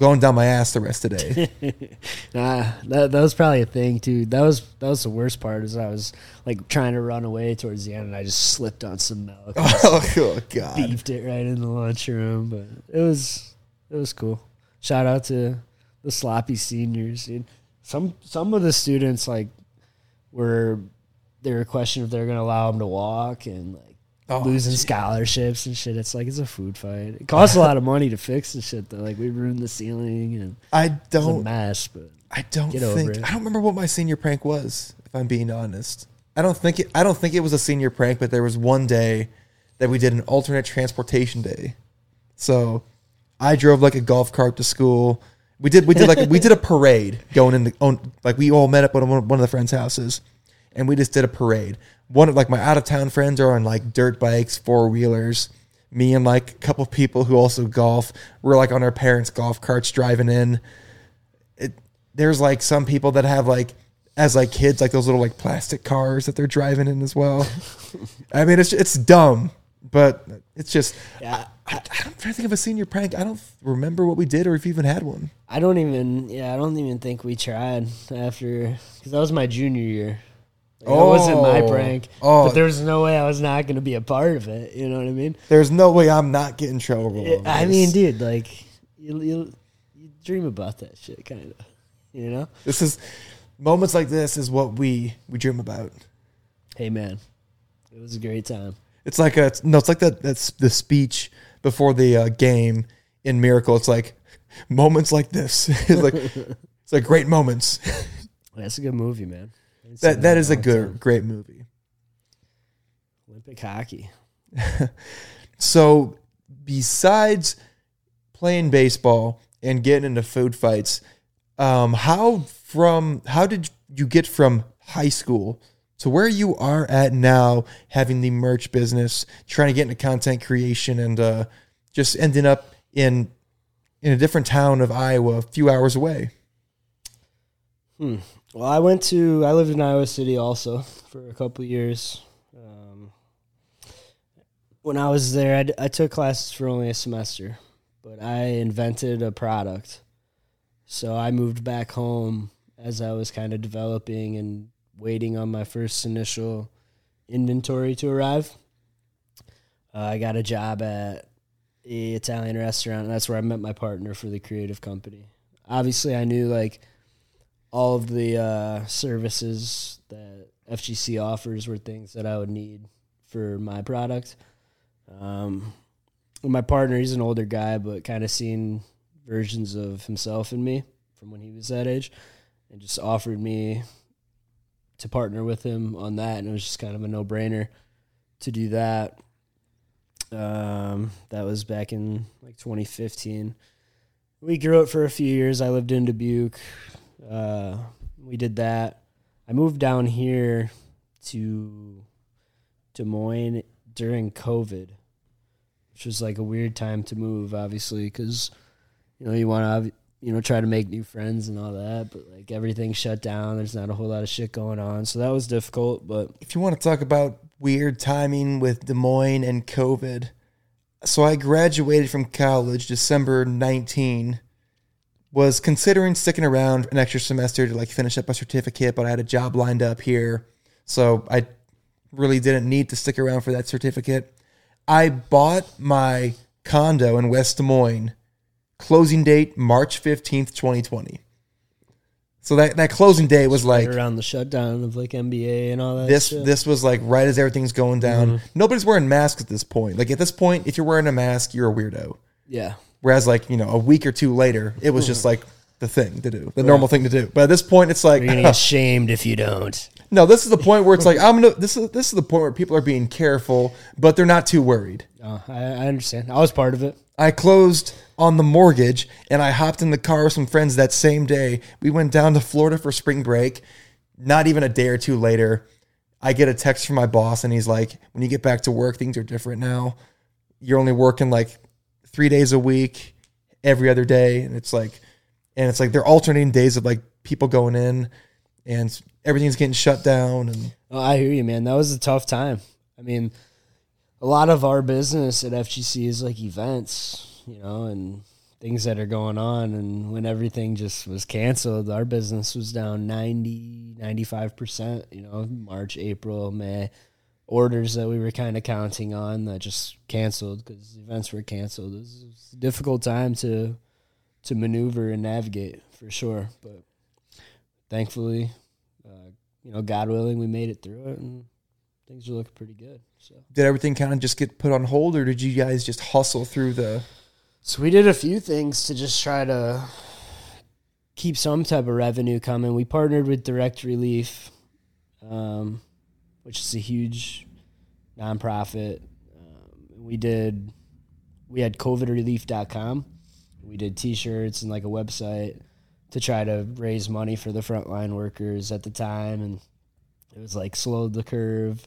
going down my ass the rest of the day. Nah, that that was probably a thing too. That was that was the worst part. Is I was like trying to run away towards the end, and I just slipped on some milk, and oh, oh, God! beefed it right in the lunchroom. But it was it was cool. Shout out to the sloppy seniors. Dude. Some some of the students like were they were questioning if they're gonna allow them to walk and like Oh, losing scholarships and shit. It's like it's a food fight. It costs a lot of money to fix the shit though. Like we ruined the ceiling and I it's a don't. mess. But I don't think. I don't remember what my senior prank was. If I'm being honest, I don't think it. I don't think it was a senior prank. But there was one day that we did an alternate transportation day. So I drove like a golf cart to school. We did. We did like we did a parade going in the on, like we all met up at one one of the friends' houses, and we just did a parade. One of like my out of town friends are on like dirt bikes, four wheelers. Me and like a couple of people who also golf. We're like on our parents' golf carts driving in it there's like some people that have like as like kids like those little like plastic cars that they're driving in as well. I mean it's it's dumb, but it's just yeah, I, I'm trying to think of a senior prank. I don't remember what we did or if we even had one. I don't even. Yeah, I don't even think we tried after because that was my junior year. Like, that wasn't my Oh. prank. Oh. But there was no way I was not going to be a part of it. You know what I mean? There's no way I'm not getting trouble. over I mean, dude, like you, you, you dream about that shit, kind of. You know? this is moments like this is what we we dream about. Hey, man, it was a great time. It's like a no, it's like that that's the speech before the uh, game in Miracle. It's like moments like this. it's like it's like great moments. That's a good movie, man. That that is a good time. great movie. Olympic hockey. So besides playing baseball and getting into food fights, um, how from how did you get from high school to where you are at now, having the merch business, trying to get into content creation, and uh, just ending up in in a different town of Iowa, a few hours away? Hmm. Well, I went to I lived in Iowa City also for a couple years. Um, when I was there, I, d- I took classes for only a semester, but I invented a product. So I moved back home as I was kind of developing and waiting on my first initial inventory to arrive. Uh, I got a job at a Italian restaurant, and that's where I met my partner for the creative company. Obviously, I knew like all of the uh, services that FGC offers were things that I would need for my product. Um, my partner, he's an older guy, but kind of seen versions of himself and me from when he was that age, and just offered me to partner with him on that, and it was just kind of a no brainer to do that. Um, that was back in like 2015. We grew up for a few years. I lived in Dubuque. Uh, we did that. I moved down here to Des Moines during COVID, which was like a weird time to move, obviously, because you know you want to you know try to make new friends and all that, but like everything shut down. There's not a whole lot of shit going on, so that was difficult. But if you want to talk about weird timing with Des Moines and COVID, so I graduated from college December 19. Was considering sticking around an extra semester to like finish up my certificate, but I had a job lined up here, so I really didn't need to stick around for that certificate. I bought my condo in West Des Moines. Closing date March 15th, 2020. So that, that closing day was like right around the shutdown of like NBA and all that. this shit. this was like right as everything's going down. Mm-hmm. Nobody's wearing masks at this point. Like at this point, if you're wearing a mask, you're a weirdo. yeah, Whereas like, you know, a week or two later, it was just mm-hmm. like the thing to do, the normal thing to do. But at this point it's like you're gonna get shamed if you don't. no, this is the point where it's like I'm gonna this is this is the point where people are being careful, but they're not too worried. No, I, I understand. I was part of it. I closed on the mortgage and I hopped in the car with some friends that same day. We went down to Florida for spring break. Not even a day or two later, I get a text from my boss and he's like, When you get back to work, things are different now. You're only working like three days a week, every other day. And it's like, and it's like they're alternating days of like people going in and everything's getting shut down. And Oh, I hear you, man. That was a tough time. I mean, a lot of our business at FGC is like events, you know, and things that are going on. And when everything just was canceled, our business was down 90, 95%, you know, March, April, May. Orders that we were kind of counting on that just canceled because events were canceled. It was, it was a difficult time to to maneuver and navigate for sure. But thankfully, uh, you know, God willing, we made it through it, and things are looking pretty good. So, did everything kind of just get put on hold or did you guys just hustle through the so we did a few things to just try to keep some type of revenue coming. We partnered with Direct Relief, um, which is a huge nonprofit. Um, we did, we had COVIDrelief.com. We did T-shirts and like a website to try to raise money for the frontline workers at the time, and it was like slow the curve.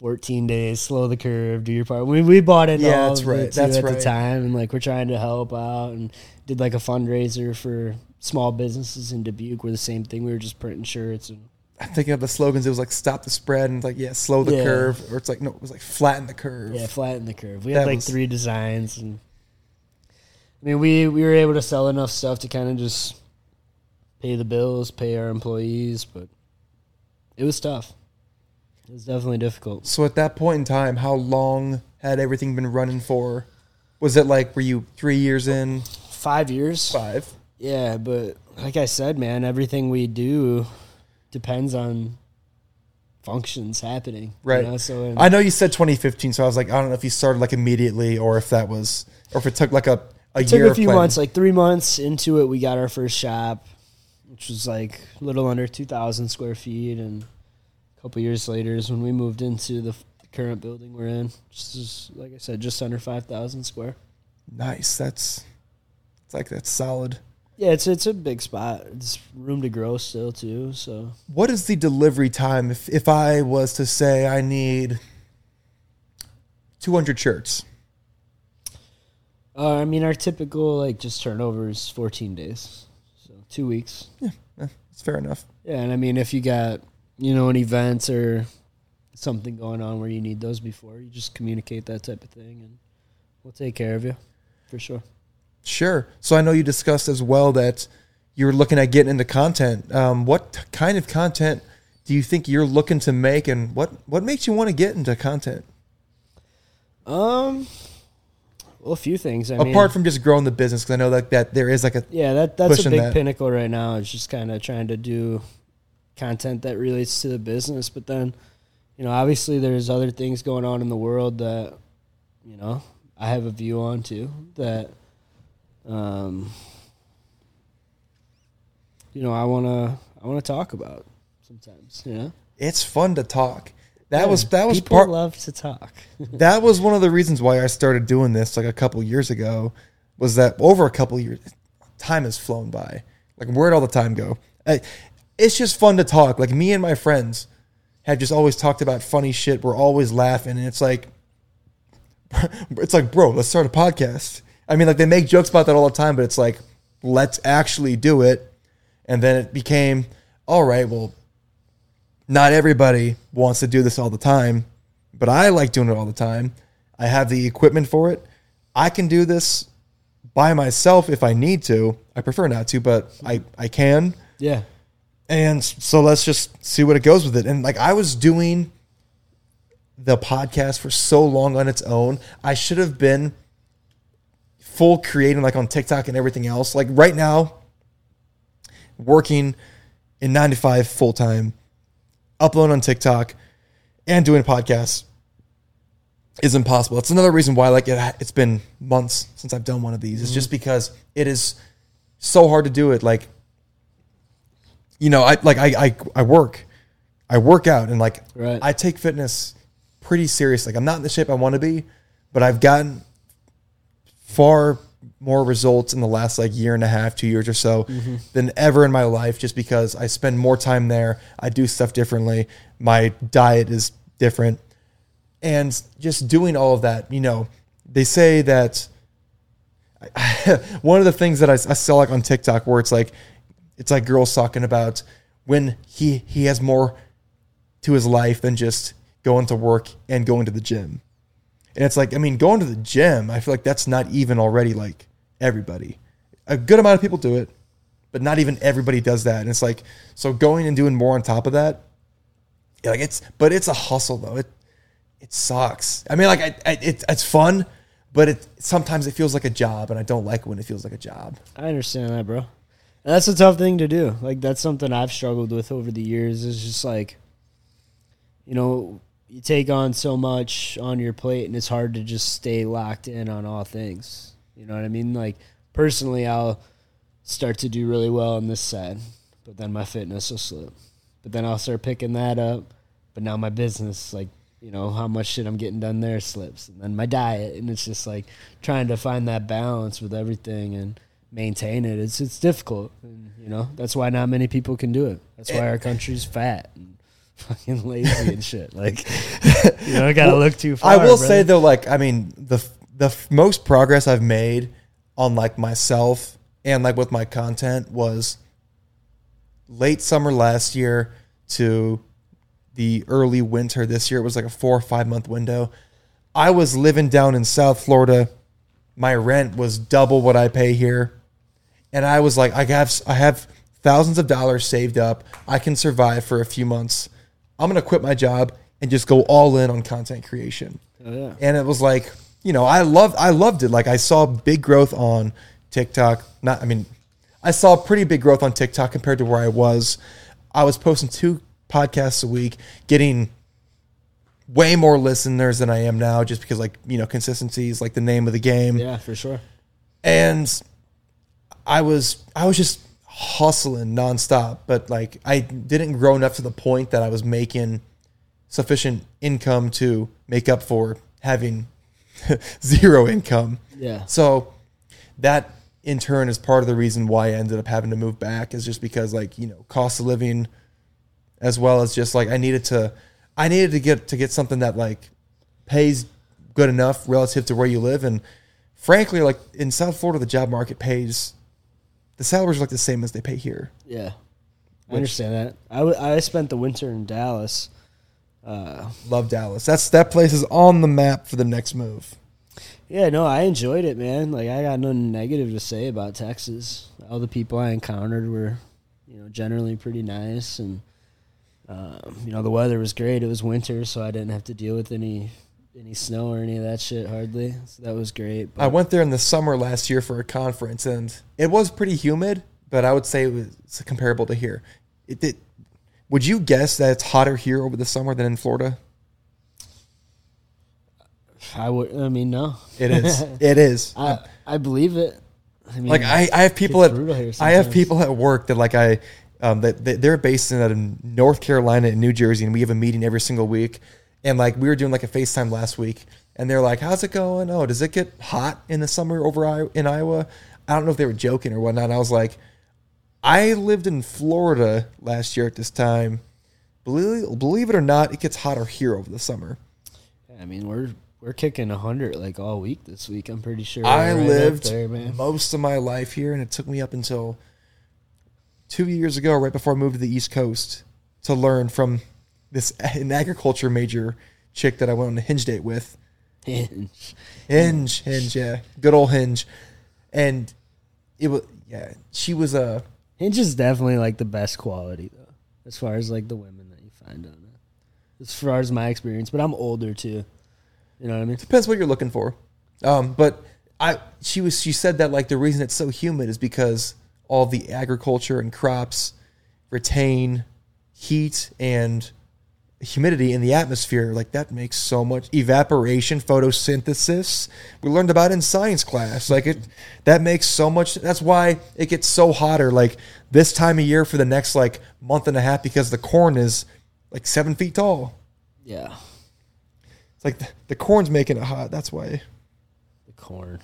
14 days, slow the curve, do your part. We, we bought it Yeah, all that's right, that's at right. the time, and like we're trying to help out, and did like a fundraiser for small businesses in Dubuque. Where the same thing, we were just printing shirts and I'm thinking of the slogans. It was like "Stop the spread" and like "Yeah, slow the Yeah. curve," or it's like no, it was like "Flatten the curve." yeah, flatten the curve. We That had like was- three designs, and I mean, we we were able to sell enough stuff to kind of just pay the bills, pay our employees, but it was tough. It was definitely difficult. So at that point in time, how long had everything been running for? Was it like were you three years in? Five years. Five. Yeah, but like I said, man, everything we do depends on functions happening. you Right. know, So in- I know you said 2015, so I was like, I don't know if you started like immediately or if that was, or if it took like a a it took year. a few planning. months, like three months into it, we got our first shop, which was like a little under two thousand square feet, and a couple years later is when we moved into the f- current building we're in. Just is, like I said, just under five thousand square. Nice. That's it's like that's solid. Yeah, it's it's a big spot. It's room to grow still too. So What is the delivery time if if I was to say I need 200 shirts? uh, I mean, our typical like just turnover is fourteen days, so two weeks. Yeah, it's fair enough. Yeah, and I mean, if you got you know an event or something going on where you need those before, you just communicate that type of thing, and we'll take care of you for sure. Sure. So I know you discussed as well that you were looking at getting into content. Um, what t- kind of content do you think you're looking to make, and what what makes you want to get into content Um, well, a few things. I mean, apart from just growing the business? Because I know that that there is like a yeah, that that's a big that. pinnacle right now. Is just kind of trying to do content that relates to the business, but then you know, obviously, there's other things going on in the world that you know I have a view on too. That um, you know, I wanna I wanna talk about sometimes. You know, it's fun to talk. That Yeah, was that was people part love to talk. that was one of the reasons why I started doing this like a couple years ago was that over a couple years time has flown by. Like where'd all the time go? I, it's just fun to talk. Like me and my friends have just always talked about funny shit. We're always laughing and it's like it's like, bro, let's start a podcast. I mean, like they make jokes about that all the time, but it's like, let's actually do it. And then it became, all right, well, not everybody wants to do this all the time, but I like doing it all the time. I have the equipment for it. I can do this by myself if I need to. I prefer not to, but I, I can. yeah, And so let's just see what it goes with it. And like I was doing the podcast for so long on its own, I should have been full creating like on TikTok and everything else. Like right now, working in 95 full time, uploading on TikTok and doing podcasts is impossible. It's another reason why like it, it's been months since I've done one of these. It's mm-hmm. just because it is so hard to do it. Like you know, I like I I, I work, I work out, and like Right. I take fitness pretty serious. Like I'm not in the shape I want to be, but I've gotten far more results in the last like year and a half, two years or so mm-hmm. than ever in my life just because I spend more time there. I do stuff differently. My diet is different. And just doing all of that, you know, they say that one of the things that I, I saw like on TikTok where it's like, it's like girls talking about when he he has more to his life than just going to work and going to the gym. And it's like, I mean, going to the gym, I feel like that's not even already like everybody. A good amount of people do it, but not even everybody does that. And it's like, so going and doing more on top of that, like it's, but it's a hustle though. It, it sucks. I mean, like, I, I, it, it's fun, but it sometimes it feels like a job, and I don't like when it feels like a job. I understand that, bro. And that's a tough thing to do. Like that's something I've struggled with over the years. Is just like, you know, you take on so much on your plate, and it's hard to just stay locked in on all things. You know what I mean? Like personally, I'll start to do really well on this side, but then my fitness will slip. But then I'll start picking that up. But now my business, like you know, how much shit I'm getting done there slips, and then my diet, and it's just like trying to find that balance with everything and maintain it. It's it's difficult, and you know that's why not many people can do it. That's why eh. our country's fat and fucking lazy and shit. Like you know, gotta look too far. I will brother. say though, like I mean, the the f- most progress I've made on like myself and like with my content was late summer last year to the early winter this year. It was like a four or five month window. I was living down in South Florida. My rent was double what I pay here, and I was like, I have I have thousands of dollars saved up. I can survive for a few months. I'm gonna quit my job and just go all in on content creation. Oh, yeah. and it was like you know i loved i loved it. Like i saw big growth on tiktok. Not i mean i saw pretty big growth on tiktok compared to where i was. I was posting two podcasts a week getting way more listeners than i am now just because like you know consistency is like the name of the game. Yeah, for sure. and I was I was just hustling nonstop, but like I didn't grow enough to the point that I was making sufficient income to make up for having zero income. Yeah. So that in turn is part of the reason why I ended up having to move back is just because like, you know, cost of living as well as just like I needed to I needed to get to get something that like pays good enough relative to where you live and frankly like in South Florida the job market pays the salaries are like the same as they pay here. Yeah. I understand that. I, w- I spent the winter in Dallas. Uh, Love Dallas. That's that place is on the map for the next move. yeah, no, I enjoyed it, man. Like, I got nothing negative to say about Texas. All the people I encountered were, you know, generally pretty nice. And, um, you know, the weather was great. It was winter, so I didn't have to deal with any any snow or any of that shit hardly. So that was great. I went there in the summer last year for a conference, and it was pretty humid, but I would say it was comparable to here. It did. Would you guess that it's hotter here over the summer than in Florida? I would. I mean, no. It is. it is. I I believe it. I mean, like I, I have people at I have people at work that like I um that that they're based in, in North Carolina and New Jersey and we have a meeting every single week and like we were doing like a FaceTime last week and they're like how's it going? Oh does it get hot in the summer over in Iowa? I don't know if they were joking or whatnot. I was like I lived in Florida last year at this time. Believe believe it or not it gets hotter here over the summer. I mean, we're we're kicking a hundred like all week this week. I'm pretty sure. I Right lived there, most of my life here, and it took me up until two years ago, right before I moved to the East Coast, to learn from this an agriculture major chick that I went on a hinge date with. Hinge. Hinge, hinge, yeah, good old hinge, and it was yeah. She was a Hinge is definitely like the best quality though, as far as like the women that you find on it. As far as my experience, but I'm older too. You know what I mean? depends what you're looking for. Um, but I she was she said that like the reason it's so humid is because all the agriculture and crops retain heat and humidity in the atmosphere. Like that makes so much evaporation, photosynthesis. We learned about it in science class. Like it that makes so much that's why it gets so hotter like this time of year for the next like month and a half because the corn is like seven feet tall. Yeah. It's like the, the corn's making it hot. That's why The corn.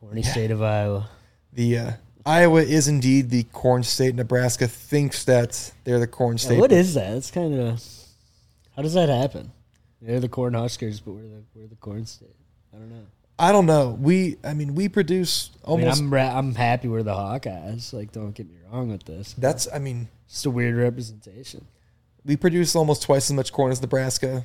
Corny state of Iowa. the uh, Iowa is indeed the corn state. Nebraska thinks that they're the corn Yeah, state. what is that? It's kind of. How does that happen? They're the corn huskers, but we're the we're the corn state. I don't know. I don't know. We, I mean, we produce I mean, almost. I'm ra- I'm happy we're the Hawkeyes. Like, don't get me wrong with this. that's, I mean, Just a weird representation. we produce almost twice as much corn as Nebraska.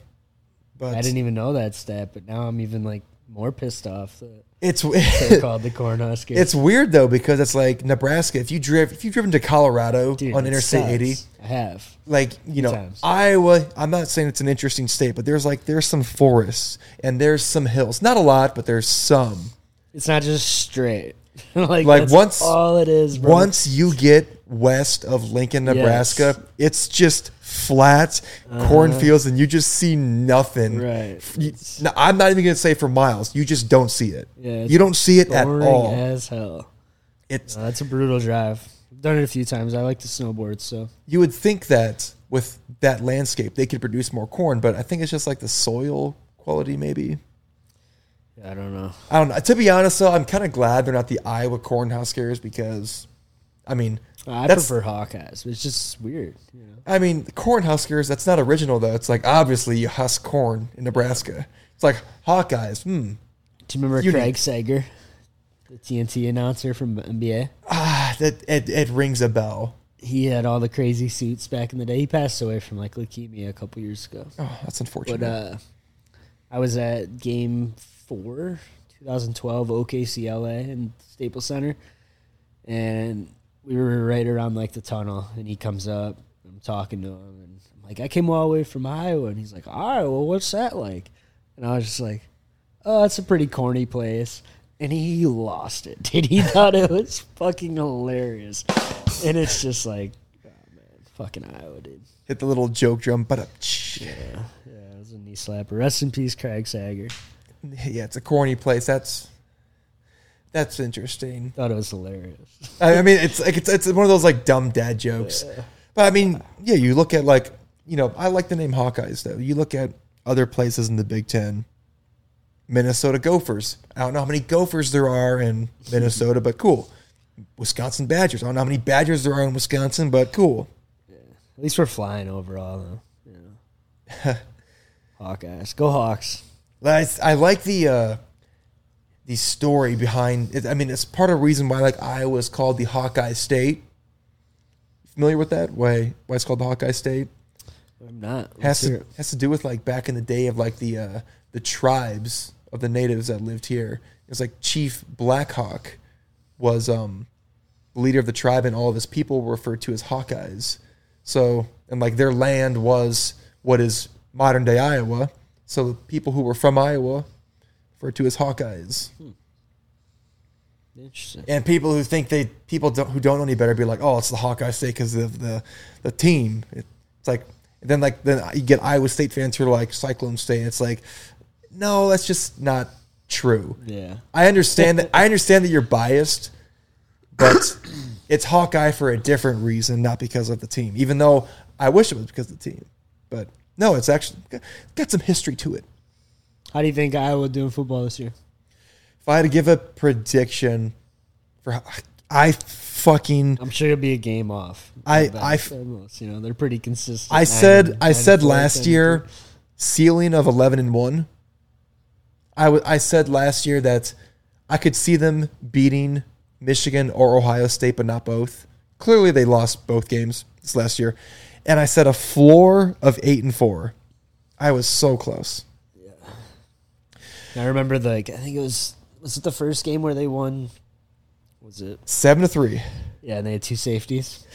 But I didn't even know that stat, but now I'm even like more pissed off that it's they're called the corn huskers. it's weird though because it's like Nebraska. If you drive, if you've driven to Colorado Dude, on it Interstate sucks. 80, I have. like you know. Iowa. I'm not saying it's an interesting state, but there's like there's some forests and there's some hills. Not a lot, but there's some. It's not just straight. like Like, once- all it is. Bro. Once you get west of Lincoln, Nebraska, Yes. it's just flat uh-huh. cornfields, and you just see nothing. Right. You- no, I'm not even gonna say for miles. You just don't see it. Yeah, you don't see it at all. as hell. It's uh, No, that's a brutal drive. I've done it a few times. I like to snowboard, so you would think that with that landscape they could produce more corn, but I think it's just like the soil quality, maybe. I don't know. I don't know. To be honest, though, I'm kind of glad they're not the Iowa Cornhuskers because, I mean, I That's- prefer Hawkeyes. It's just weird. You know? I mean, corn huskers, That's not original though. It's like obviously you husk corn in Nebraska. It's like Hawkeyes. Hmm. Do you remember. Craig Sager, the TNT announcer from NBA? Ah, that it, it rings a bell. He had all the crazy suits back in the day. He passed away from like leukemia a couple years ago. Oh, that's unfortunate. But uh, I was at Game Four, 2012, OKC LA in Staples Center, and we were right around like the tunnel. And he comes up. I'm talking to him, and I'm like, "I came all the way from Iowa," and he's like, All right, well, what's that like?" And I was just like, "Oh, it's a pretty corny place." And he lost it. Did he thought it was fucking hilarious? And it's just like, oh man, fucking Iowa, dude. Hit the little joke drum, but uh, Yeah, yeah, it was a knee slapper. Rest in peace, Craig Sager. yeah, it's a corny place. That's that's interesting. Thought it was hilarious. I, I mean, it's like it's it's one of those like dumb dad jokes. But I mean, yeah, you look at like you know, I like the name Hawkeyes though. You look at other places in the Big Ten. Minnesota Gophers. I don't know how many Gophers there are in Minnesota, but cool. Wisconsin Badgers. I don't know how many Badgers there are in Wisconsin, but cool. At least we're flying overall, though. Know. Hawkeyes, go Hawks. I, I like the uh, the story behind it. I mean, it's part of the reason why like Iowa is called the Hawkeye State. Familiar with that? Why why it's called the Hawkeye State? I'm not. has Let's to it. has to do with like back in the day of like the uh, the tribes of the natives that lived here. It was like Chief Blackhawk was um the leader of the tribe, and all of his people were referred to as Hawkeyes. So and like their land was what is modern day Iowa. So the people who were from Iowa referred to as Hawkeyes. Hmm. Interesting. And people who think they people don't, who don't know any better be like, oh, it's the Hawkeye State because of the the team. It, it's like then like then you get Iowa State fans who are like Cyclone State. It's like, no, that's just not true. Yeah. I understand that. I understand that you're biased, but it's Hawkeye for a different reason, not because of the team. Even though I wish it was because of the team, but no, it's actually got, got some history to it. How do you think Iowa will do in football this year? If I had to give a prediction for, how- I fucking I'm sure it'll be a game off. I- I- than most, you know, they're pretty consistent. I said and- I nine said four, last 10 year ceiling of 11 and 1. I w- I said last year that I could see them beating Michigan or Ohio State but not both. Clearly they lost both games this last year. And I said a floor of 8 and 4. I was so close. I remember the, like I think it was was it the first game where they won? Was it? 7 to 3. Yeah, and they had two safeties.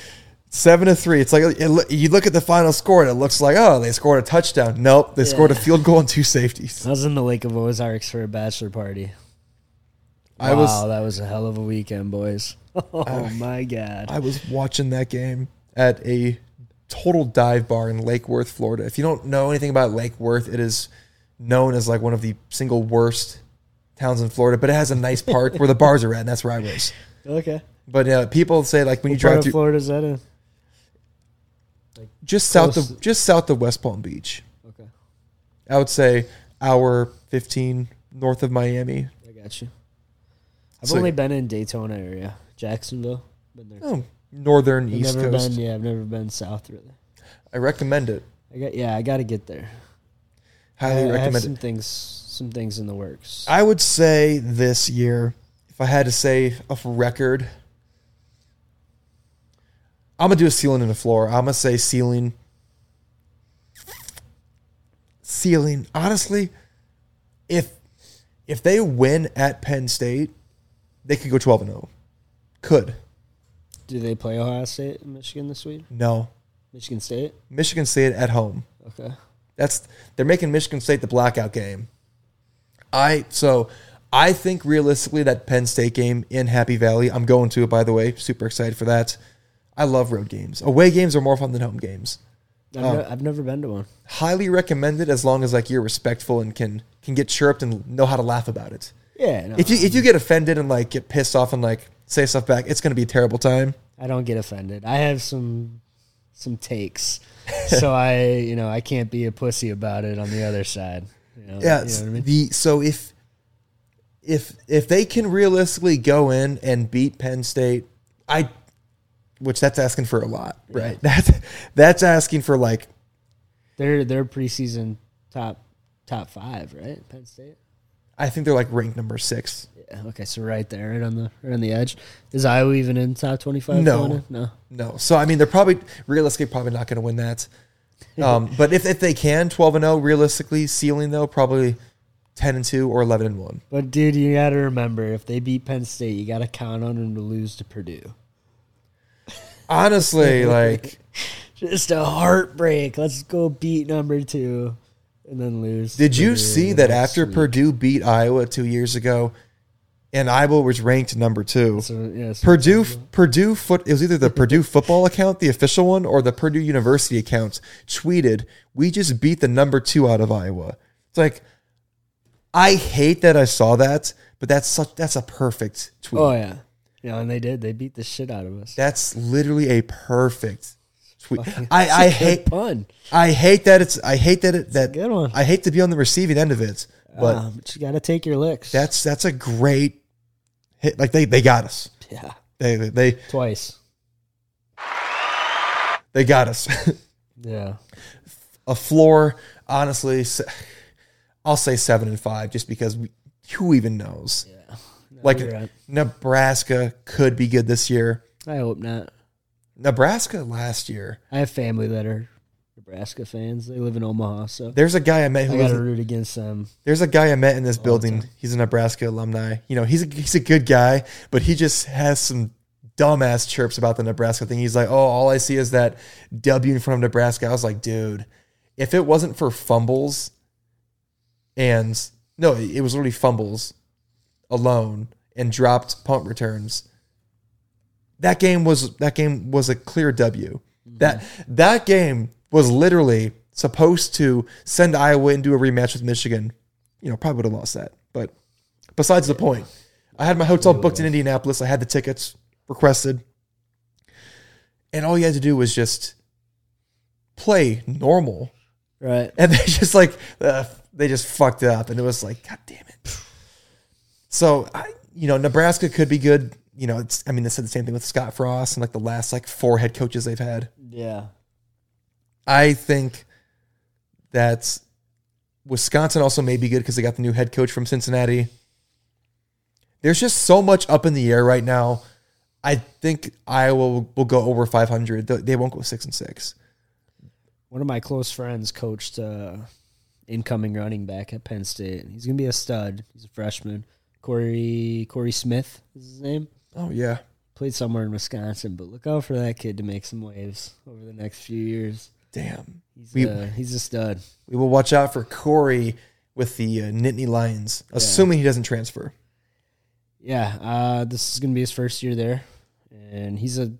Seven to three. It's like it, you look at the final score and it looks like oh they scored a touchdown. Nope, they scored a field goal and two safeties. I was in the Lake of Ozarks for a bachelor party. I wow, was that was a hell of a weekend, boys. Oh, oh my god. I was watching that game at a total dive bar in Lake Worth, Florida. If you don't know anything about Lake Worth, it is known as like one of the single worst towns in Florida, but it has a nice park where the bars are at, and that's where I was. okay. But uh, people say like when you What part drive of through Florida is that in? just south of just south of West Palm Beach. Okay. I would say hour 15 north of Miami. I got you. I've So- only been in Daytona area, Jacksonville. Been there. Oh, northern I've East never Coast. been. Yeah, I've never been south really. I recommend it. I got. Yeah, I got to get there. Highly I, recommend some it. things. Some things in the works. I would say this year, if I had to say a record, I'm gonna do a ceiling and a floor. I'm gonna say ceiling. Ceiling. Honestly, if if they win at Penn State, they could go 12 and 0. Could. Do they play Ohio State and Michigan this week? No. Michigan State. Michigan State at home. Okay. That's they're making Michigan State the blackout game. I so I think realistically that Penn State game in Happy Valley. I'm going to it by the way. Super excited for that. I love road games. Away games are more fun than home games. I've, ne- um, I've never been to one. Highly recommended as long as like you're respectful and can can get chirped and know how to laugh about it. Yeah. No, If you if you get offended and like get pissed off and like say stuff back, it's gonna be a terrible time. I don't get offended. I have some some takes, so I you know I can't be a pussy about it on the other side. You know, Yeah. you know I mean. The so if if if they can realistically go in and beat Penn State, I which that's asking for a lot, right? That's that's asking for like They're they're preseason top top five, right? Penn State. I think they're like ranked number six. Okay. So right there, right on the right on the edge. Is Iowa even in top twenty five? No. No. No, so I mean they're probably realistically probably not going to win that. Um, but if if they can twelve and zero realistically ceiling though probably ten and two or eleven and one. But dude, you got to remember, if they beat Penn State, you got to count on them to lose to Purdue. Honestly, like Just a heartbreak. Let's go beat number two, and then lose. Did you see that after week. Purdue beat Iowa two years ago, and Iowa was ranked number two? So, yeah, so- Purdue Purdue foot it was either the Purdue football account, the official one, or the Purdue University account tweeted, "We just beat the number two out of Iowa." It's like I hate that I saw that, but that's such that's a perfect tweet. Oh yeah, yeah, and they did. They beat the shit out of us. That's literally a perfect tweet. Fucking- I, I hate pun. I hate that it's I hate that it that good one. I hate to be on the receiving end of it, but Ah, but you got to take your licks. That's that's a great hit. Like they they got us. yeah, They they twice. they got us. Yeah, a floor, honestly, I'll say seven and five, just because we, who even knows? yeah. No, Like right. Nebraska could be good this year. I hope not. Nebraska last year. I have family that are Nebraska fans. They live in Omaha, so There's a guy I met who I got to root against them. there's a guy I met in this building. He's a Nebraska alumni. You know, he's a, he's a good guy, but he just has some dumbass chirps about the Nebraska thing. He's like, "Oh, all I see is that W in front of Nebraska." I was like, "Dude, if it wasn't for fumbles and no, it was literally fumbles alone and dropped punt returns. That game was that game was a clear W. That mm-hmm. that game was literally supposed to send Iowa into a rematch with Michigan. You know, probably would have lost that. But besides the point, I had my hotel booked in Indianapolis. I had the tickets requested. And all you had to do was just play normal Right. and they just like uh, they just fucked it up, and it was like, God damn it. So, I, you know, Nebraska could be good. You know, it's I mean, they said the same thing with Scott Frost and like the last like four head coaches they've had. Yeah. I think that Wisconsin also may be good because they got the new head coach from Cincinnati. There's just so much up in the air right now. I think Iowa will, will go over 500. They- They won't go six and six. One of my close friends coached uh, incoming running back at Penn State. He's gonna be a stud. He's a freshman. Corey Corey Smith is his name. Oh yeah, Played somewhere in Wisconsin, but look out for that kid to make some waves over the next few years. Damn. He's We- uh, he's a stud. We will watch out for Corey with the uh, Nittany Lions, assuming he doesn't transfer. Yeah, uh, this is gonna be his first year there, and he's a,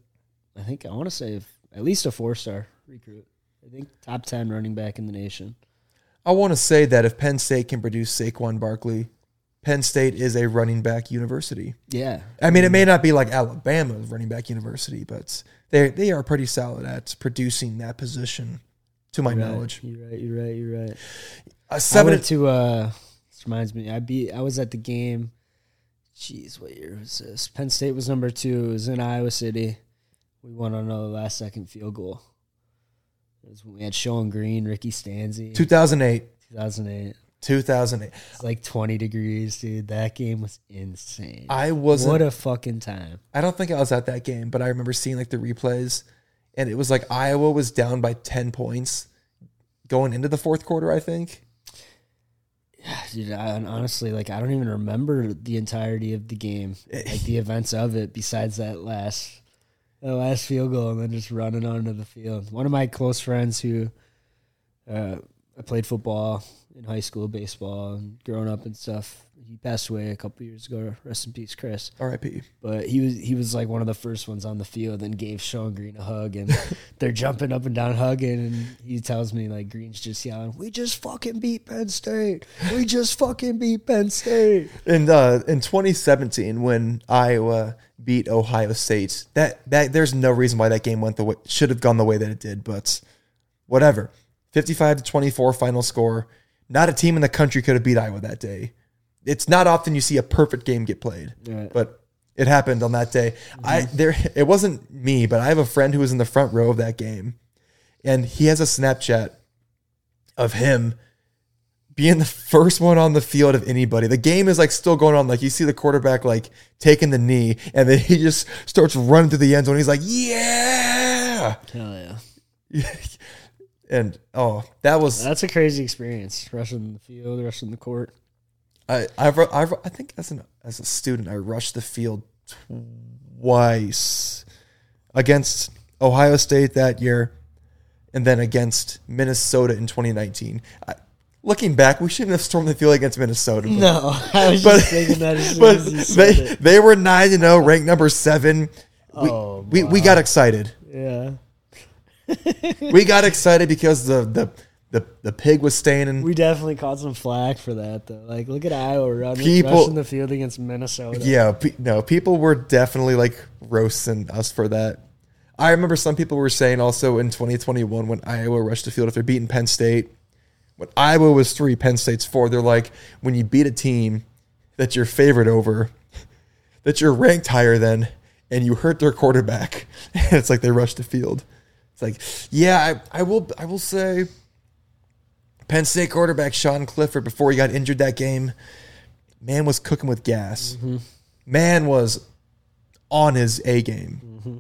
I think I want to say at least a four star recruit. I think top ten running back in the nation. I want to say that if Penn State can produce Saquon Barkley, Penn State is a running back university. Yeah, I mean, it may not be like Alabama's running back university, but they they are pretty solid at producing that position. to my You're knowledge. Right. You're right. You're right. You're right. Uh, I seven. went to. uh This reminds me. I beat. I was at the game. Jeez, what year was this? Penn State was number two. It was in Iowa City. We won on a last second field goal. It was when we had Shonn Greene, Ricky Stanzi, 2008. 2008. 2008. It's like 20 degrees, dude. That game was insane. I wasn't. what a fucking time. I don't think I was at that game, but I remember seeing like the replays, and it was like Iowa was down by 10 points going into the fourth quarter. I think. Yeah, dude, I, and honestly, like I don't even remember the entirety of the game, like the events of it. Besides that last, that last field goal, and then just running onto the field. One of my close friends who, uh, I played football in high school, baseball, and growing up and stuff. He passed away a couple years ago. Rest in peace, Chris. R.I.P. But he was he was like one of the first ones on the field and gave Shonn Greene a hug and they're jumping up and down hugging and he tells me like Greene's just yelling, We just fucking beat Penn State. We just fucking beat Penn State. In uh, in 2017, when Iowa beat Ohio State, that that there's no reason why that game went the way should have gone the way that it did, but whatever. 55 to 24 final score. Not a team in the country could have beat Iowa that day. It's not often you see a perfect game get played, Right. but it happened on that day. I mm-hmm. there it wasn't me, but I have a friend who was in the front row of that game, and he has a Snapchat of him being the first one on the field of anybody. The game is like still going on. Like you see the quarterback like taking the knee, and then he just starts running through the end zone. He's like, "Yeah!" Hell yeah. And oh, that was That's a crazy experience. Rushing the field, rushing the court. I I've I think as an as a student I rushed the field twice against Ohio State that year, and then against Minnesota in 2019. I, looking back, we shouldn't have stormed the field against Minnesota. but- No, I was but, just thinking that but they it. they were nine to oh, zero, ranked number seven. We, Oh, we, we got excited. Yeah. We got excited because the the the, the pig was staying in. We definitely caught some flack for that though. Like look at Iowa running People- rushing the field against Minnesota. Yeah, pe- no, people were definitely like roasting us for that. I remember some people were saying also in 2021 when Iowa rushed the field if they're beating Penn State, when Iowa was three, Penn State's four. They're like when you beat a team that you're favored over, that you're ranked higher than, and you hurt their quarterback, and it's like they rushed the field. It's like, yeah, I, I will, I will say, Penn State quarterback Sean Clifford before he got injured that game, man was cooking with gas mm-hmm. man was on his A game. Mm-hmm.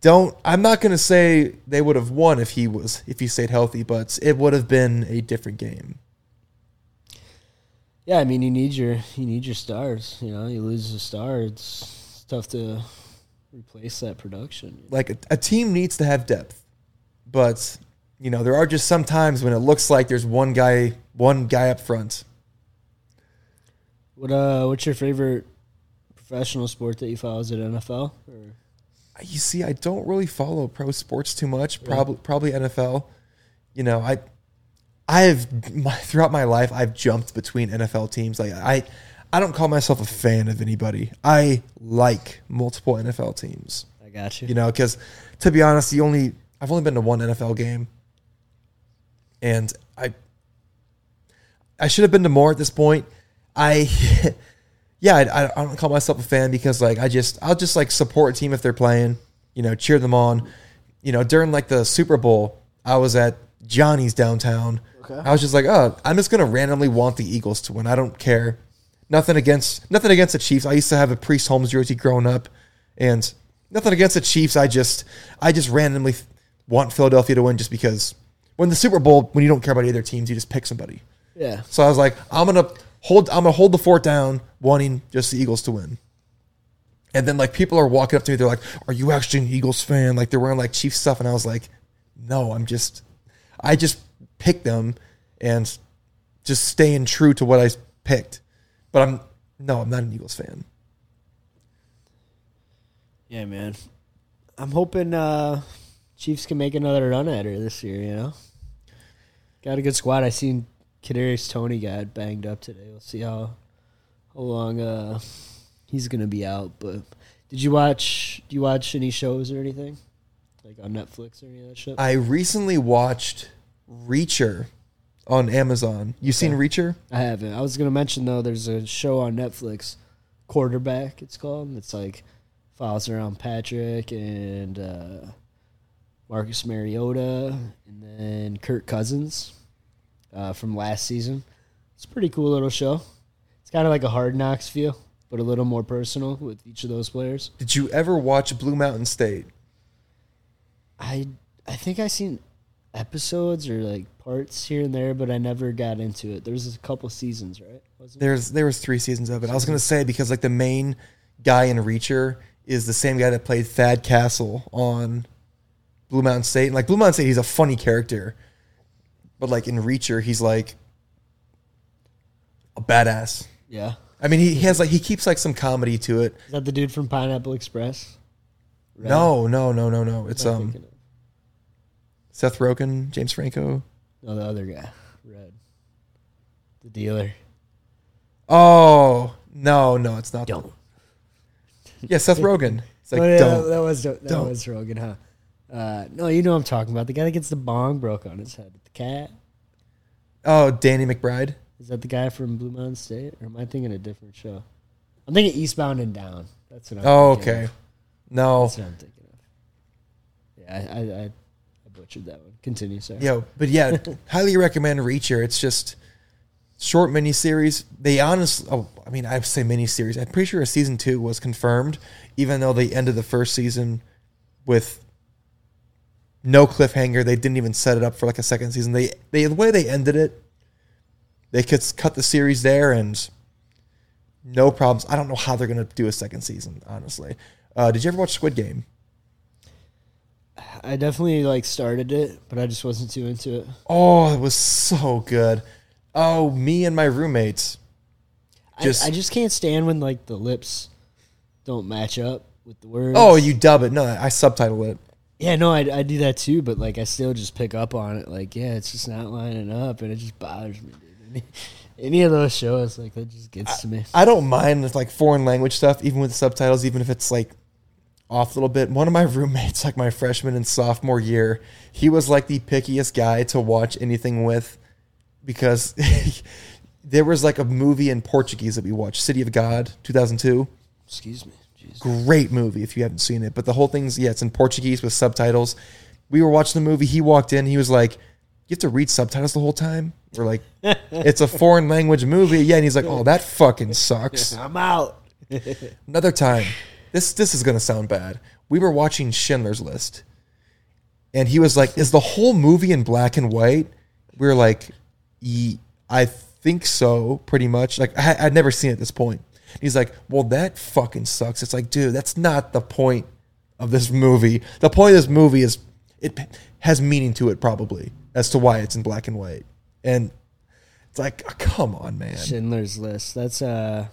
Don't I'm not going to say they would have won if he was if he stayed healthy, but it would have been a different game. Yeah, I mean you need your you need your stars. You know, you lose a star, it's, it's tough to replace that production. Like a, a team needs to have depth. But you know, there are just some times when it looks like there's one guy one guy up front. What uh what's your favorite professional sport that you follow? Is it NFL? Or You see, I don't really follow pro sports too much. Probably probably NFL. You know, I I've my, throughout my life I've jumped between NFL teams. Like I I don't call myself a fan of anybody. I like multiple NFL teams. I got you. You know, because to be honest, the only I've only been to one NFL game, and I I should have been to more at this point. I yeah, I, I don't call myself a fan because like I just I'll just like support a team if they're playing, you know, cheer them on. You know, during like the Super Bowl, I was at Johnny's downtown. Okay. I was just like, oh, I'm just gonna randomly want the Eagles to win. I don't care. Nothing against nothing against the Chiefs. I used to have a Priest Holmes jersey growing up, and nothing against the Chiefs. I just I just randomly want Philadelphia to win just because when the Super Bowl, when you don't care about either teams, you just pick somebody. yeah. So I was like, I'm gonna hold I'm gonna hold the fort down, wanting just the Eagles to win. And then like people are walking up to me, they're like, Are you actually an Eagles fan? Like they're wearing like Chiefs stuff, and I was like, No, I'm just I just picked them and just staying true to what I picked. But I'm no, I'm not an Eagles fan. Yeah, man. I'm hoping uh Chiefs can make another run at her this year, you know? Got a good squad. I seen Kadarius Toney got banged up today. We'll see how how long uh he's gonna be out. But did you watch do you watch any shows or anything? like on Netflix or any of that shit? I recently watched Reacher on Amazon. You seen. Reacher? I haven't. I was gonna mention though, there's a show on Netflix, Quarterback. It's called. It's like follows around Patrick and uh, Marcus Mariota, and then Kirk Cousins uh, from last season. It's a pretty cool little show. It's kind of like a Hard Knocks feel, but a little more personal with each of those players. Did you ever watch Blue Mountain State? I I think I seen episodes or like parts here and there, but I never got into it. There was a couple seasons, right? Wasn't There's there was three seasons of it. I was gonna say because like the main guy in Reacher is the same guy that played Thad Castle on Blue Mountain State. And like Blue Mountain State, he's a funny character, but like in Reacher, he's like a badass. Yeah. I mean, he, he has like he keeps like some comedy to it. Is that the dude from Pineapple Express? Red? No, no, no, no, no. It's What am I um? Seth Rogen, James Franco. No, the other guy. Red. The dealer. Oh no, no, it's not. Don't. Yeah, Seth Rogen. It's like oh, yeah, don't. that was that Don't. was Rogan, huh? Uh, no, you know what I'm talking about. The guy that gets the bong broke on his head. The cat. Oh, Danny McBride. Is that the guy from Blue Mountain State, or am I thinking a different show? I'm thinking Eastbound and Down. That's what I'm. Oh, thinking okay. of. No, That's what I'm thinking of. Yeah, I, I, I butchered that one. Continue, sir. Yo, but yeah, highly recommend Reacher. It's just short miniseries. They honestly, oh, I mean, I say miniseries. I'm pretty sure a season two was confirmed, even though they ended the first season with no cliffhanger. They didn't even set it up for like a second season. They, they the way they ended it, they could cut the series there and no problems. I don't know how they're gonna do a second season. Honestly, uh, did you ever watch Squid Game? I definitely like started it, but I just wasn't too into it. Oh, it was so good. Oh, me and my roommates. Just- I, I just can't stand when like the lips don't match up with the words. Oh, you dub it. No, I subtitle it. Yeah, no, I, I do that too, but like I still just pick up on it. Like, yeah, it's just not lining up, and it just bothers me, dude. Any, any of those shows, like that, just gets to me. I don't mind with like foreign language stuff, even with subtitles, even if it's like off a little bit. One of my roommates, like my freshman and sophomore year, he was like the pickiest guy to watch anything with because there was like a movie in Portuguese that we watched, City of God, 2002. Excuse me. Jeez. great movie if you haven't seen it. But the whole thing's yeah, it's in Portuguese with subtitles. We were watching the movie. He walked in. He was like, "You have to read subtitles the whole time." We're like, "It's a foreign language movie." Yeah, and he's like, "Oh, that fucking sucks." I'm out. Another time, this this is gonna sound bad. We were watching Schindler's List, and he was like, "Is the whole movie in black and white?" We were like, "I think so, pretty much." Like I, I'd never seen it at this point. He's like, "Well, that fucking sucks." It's like, dude, that's not the point of this movie. The point of this movie is it has meaning to it, probably as to why it's in black and white, and it's like, oh, come on, man. Schindler's List. That's uh,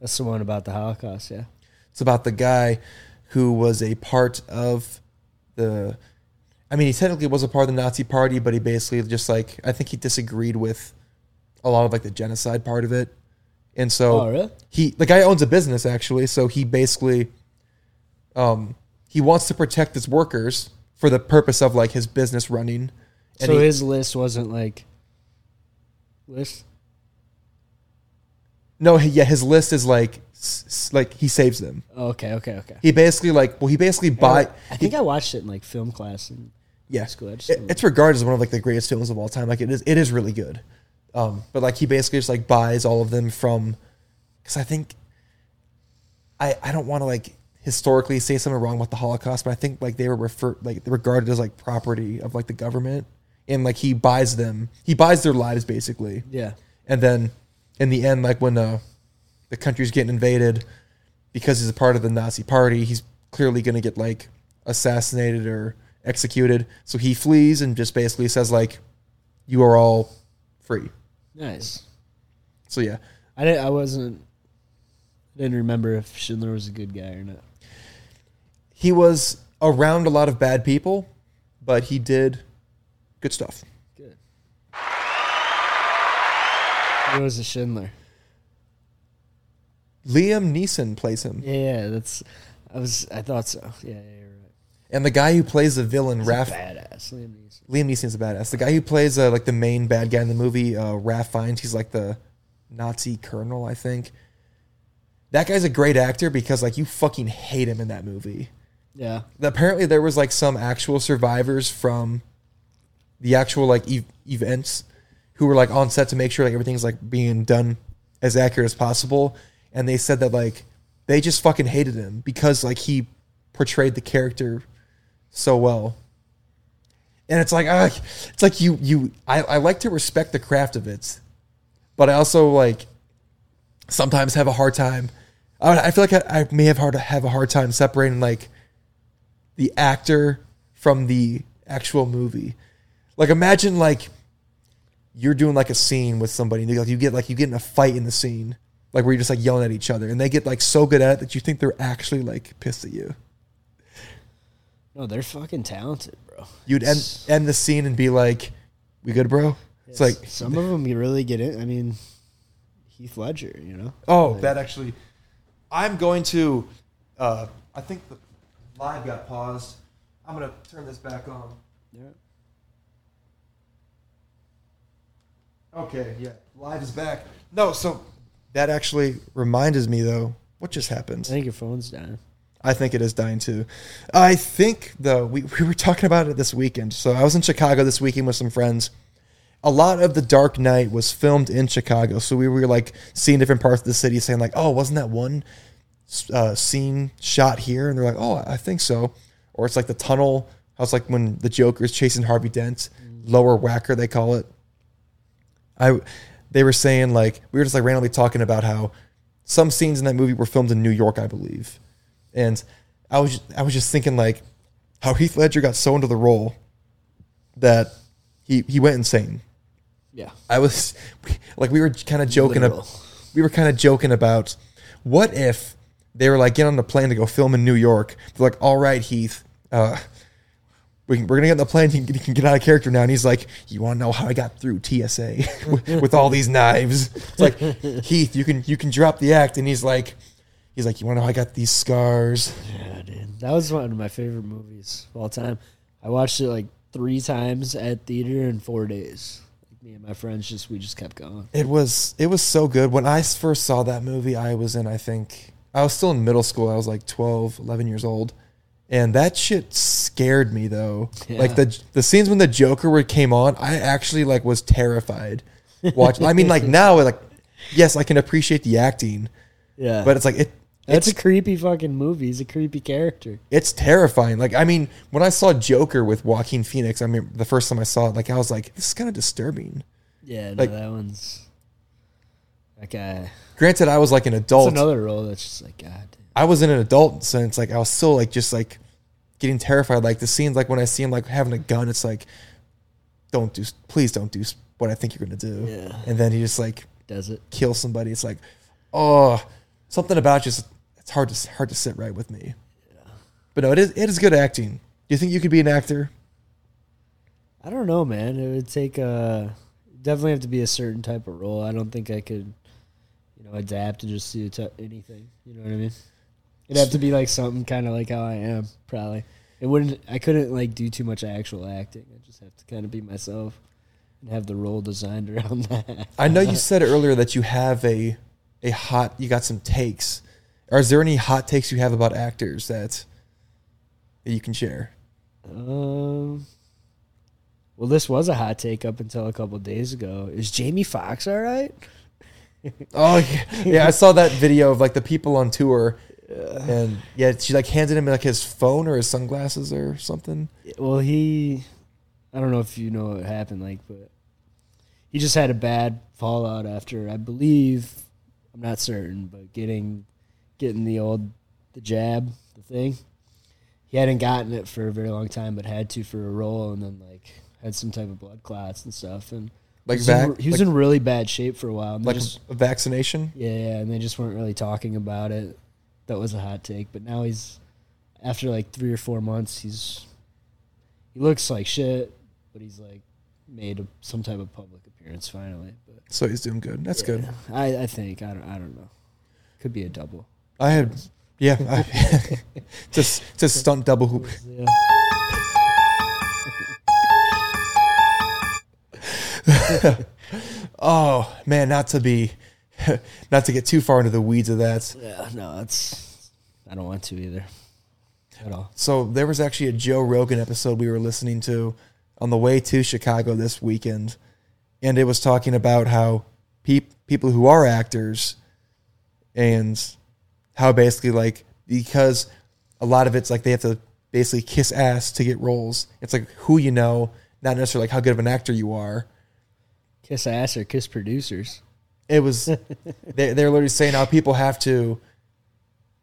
that's the one about the Holocaust. Yeah. It's about the guy who was a part of the. I mean, he technically was a part of the Nazi Party, but he basically just like I think he disagreed with a lot of like the genocide part of it, and so Oh, really? he the guy owns a business actually, so he basically, um, he wants to protect his workers for the purpose of like his business running. And so he- his list wasn't like list. no, yeah, his list is like s- like he saves them. Okay, okay, okay. He basically like well, he basically buy. I think I watched it in like film class in yeah, school. I just it, it's regarded as one of like the greatest films of all time. Like it is, it is really good. Um, but like he basically just like buys all of them from, because I think, I I don't want to like historically say something wrong about the Holocaust, but I think like they were refer like regarded as like property of like the government, and like he buys them, he buys their lives basically, yeah. and then in the end, like when uh, the country's getting invaded, because he's a part of the Nazi party, he's clearly going to get like assassinated or executed. So he flees and just basically says like, "You are all free." Nice. So yeah, I didn't. I wasn't. Didn't remember if Schindler was a good guy or not. he was around a lot of bad people, but he did good stuff. Good. Who was a Schindler? Liam Neeson plays him, Yeah, yeah, that's. I was. I thought so. Yeah, yeah, you're right. And the guy who plays the villain, He's a badass. Liam Neeson. Liam Neeson's a badass. The guy who plays uh, like the main bad guy in the movie, uh, Ralph Fiennes, he's like the Nazi colonel, I think. That guy's a great actor because like you fucking hate him in that movie. Yeah. Apparently, there was like some actual survivors from the actual like ev- events who were like on set to make sure like everything's like being done as accurate as possible, and they said that like they just fucking hated him because like he portrayed the character so well. And it's like ah, it's like you you I, I like to respect the craft of it, but I also like sometimes have a hard time. I, I feel like I, I may have hard to have a hard time separating like the actor from the actual movie. Like imagine like you're doing like a scene with somebody, like you get like you get in a fight in the scene, like where you're just like yelling at each other, and they get like so good at it that you think they're actually like pissed at you. No, they're fucking talented, bro. You'd end end the scene and be like, "We good, bro?" It's like, some of them you really get it. I mean, Heath Ledger, you know. oh, that actually. I'm going to. Uh, I think the live got paused. I'm gonna turn this back on. Yeah. Okay, yeah, live is back. No, so that actually reminded me though. What just happened? I think your phone's down. I think it is dying too. I think though we, we were talking about it this weekend. So I was in Chicago this weekend with some friends. A lot of the Dark Knight was filmed in Chicago, so we were like seeing different parts of the city, saying like, "Oh, wasn't that one uh, scene shot here?" And they're like, "Oh, I think so." Or it's like the tunnel. How it's like when the Joker's chasing Harvey Dent, Lower Wacker they call it. I they were saying like we were just like randomly talking about how some scenes in that movie were filmed in New York, I believe. And I was I was just thinking like how Heath Ledger got so into the role that he he went insane. Yeah. I was like we were kind of joking ab- we were kind of joking about what if they were like get on the plane to go film in New York. They're like, "All right, Heath, uh, we can, we're gonna get on the plane. You can, you can get out of character now." And he's like, "You want to know how I got through TSA with, with all these knives?" It's like, Heath, you can you can drop the act, and he's like, he's like, "You want to know how I got these scars?" Yeah, dude. That was one of my favorite movies of all time. I watched it like three times at theater in four days. Me and my friends just we just kept going. It was it was so good. When I first saw that movie, I was in I think I was still in middle school. I was like 12, 11 years old. And that shit scared me though. Yeah. Like the the scenes when the Joker would came on, I actually like was terrified. Watch I mean like now like yes, I can appreciate the acting, Yeah, but it's like it that's it's a creepy fucking movie. He's a creepy character. it's terrifying. Like I mean, when I saw Joker with Joaquin Phoenix, I mean the first time I saw it, like I was like, this is kind of disturbing. Yeah, no, Like- that one's guy. Granted, I was like an That's adult. another role that's just like God. Damn. I was in an adult sense, like I was still like just like getting terrified. Like the scenes, like when I see him like having a gun, it's like, don't do, please don't do what I think you're gonna do. Yeah. And then he just like Does it? kill somebody. It's like, oh, something about just it's hard to hard to sit right with me. Yeah. But no, it is it is good acting. Do you think you could be an actor? I don't know, man. It would take a definitely have to be a certain type of role. I don't think I could, you know, adapt to just do t- anything. You know what I mean? It'd have to be like something kind of like how I am. Probably it wouldn't. I couldn't like do too much actual acting. I just have to kind of be myself and have the role designed around that. I know you said earlier that you have a a hot you got some takes. Or is there any hot takes you have about actors that that you can share? Um. Well, this was a hot take up until a couple days ago. Is Jamie Foxx all right? Oh yeah. yeah, I saw that video of like the people on tour, and yeah, she like handed him like his phone or his sunglasses or something. Well, he, I don't know if you know what happened, like, but he just had a bad fallout after, I believe, I'm not certain, but getting, getting the old, the jab, the thing. He hadn't gotten it for a very long time, but had to for a role, and then like had some type of blood clots and stuff, and Like he was, in, he was like- in really bad shape for a while. Like just, a vaccination. yeah, yeah, and they just weren't really talking about it. That was a hot take, but now he's after like three or four months, he's he looks like shit, but he's like made a, some type of public appearance finally. But So he's doing good. That's good. I, I think I don't I don't know. Could be a double. I had Yeah, I, just a stunt double hoop. Yeah. Oh man, not to be, not to get too far into the weeds of that. Yeah, no, it's. I don't want to either. At all. So there was actually a Joe Rogan episode we were listening to on the way to Chicago this weekend, and it was talking about how peop, people who are actors and how basically like because a lot of it's like they have to basically kiss ass to get roles. It's like who you know, not necessarily like how good of an actor you are. Kiss ass or kiss producers. It was they they're literally saying how people have to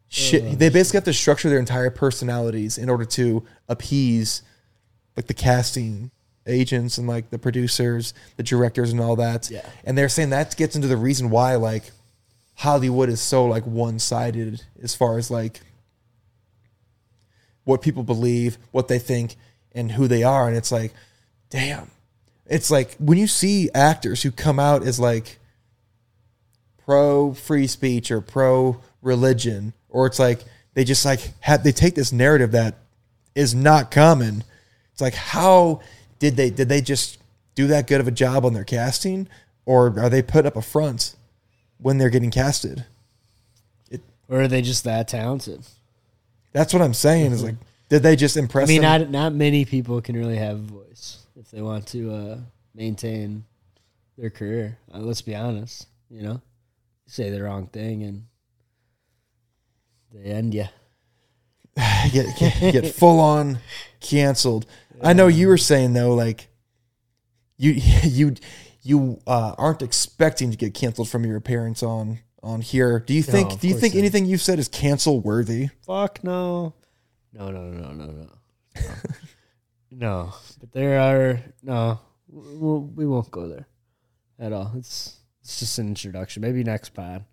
shit oh. they basically have to structure their entire personalities in order to appease like the casting agents and like the producers, the directors and all that. Yeah. And they're saying that gets into the reason why like Hollywood is so like one-sided as far as like what people believe, what they think and who they are and it's like damn. It's like when you see actors who come out as like pro free speech or pro religion or it's like they just like have they take this narrative that is not common it's like how did they did they just do that good of a job on their casting or are they put up a front when they're getting casted Or are they just that talented? that's what i'm saying is like did they just impress? I mean, them? not not many people can really have a voice if they want to uh, maintain their career. Uh, let's be honest. You know, say the wrong thing and they end you. get get, get full on canceled. I know you were saying though, like you you you uh, aren't expecting to get canceled from your appearance on on here. Do you think? of do you think anything you've said is cancel worthy? Fuck no. No, no, no, no, no, no. no, but there are no. We'll, we won't go there at all. It's it's just an introduction. Maybe next pod.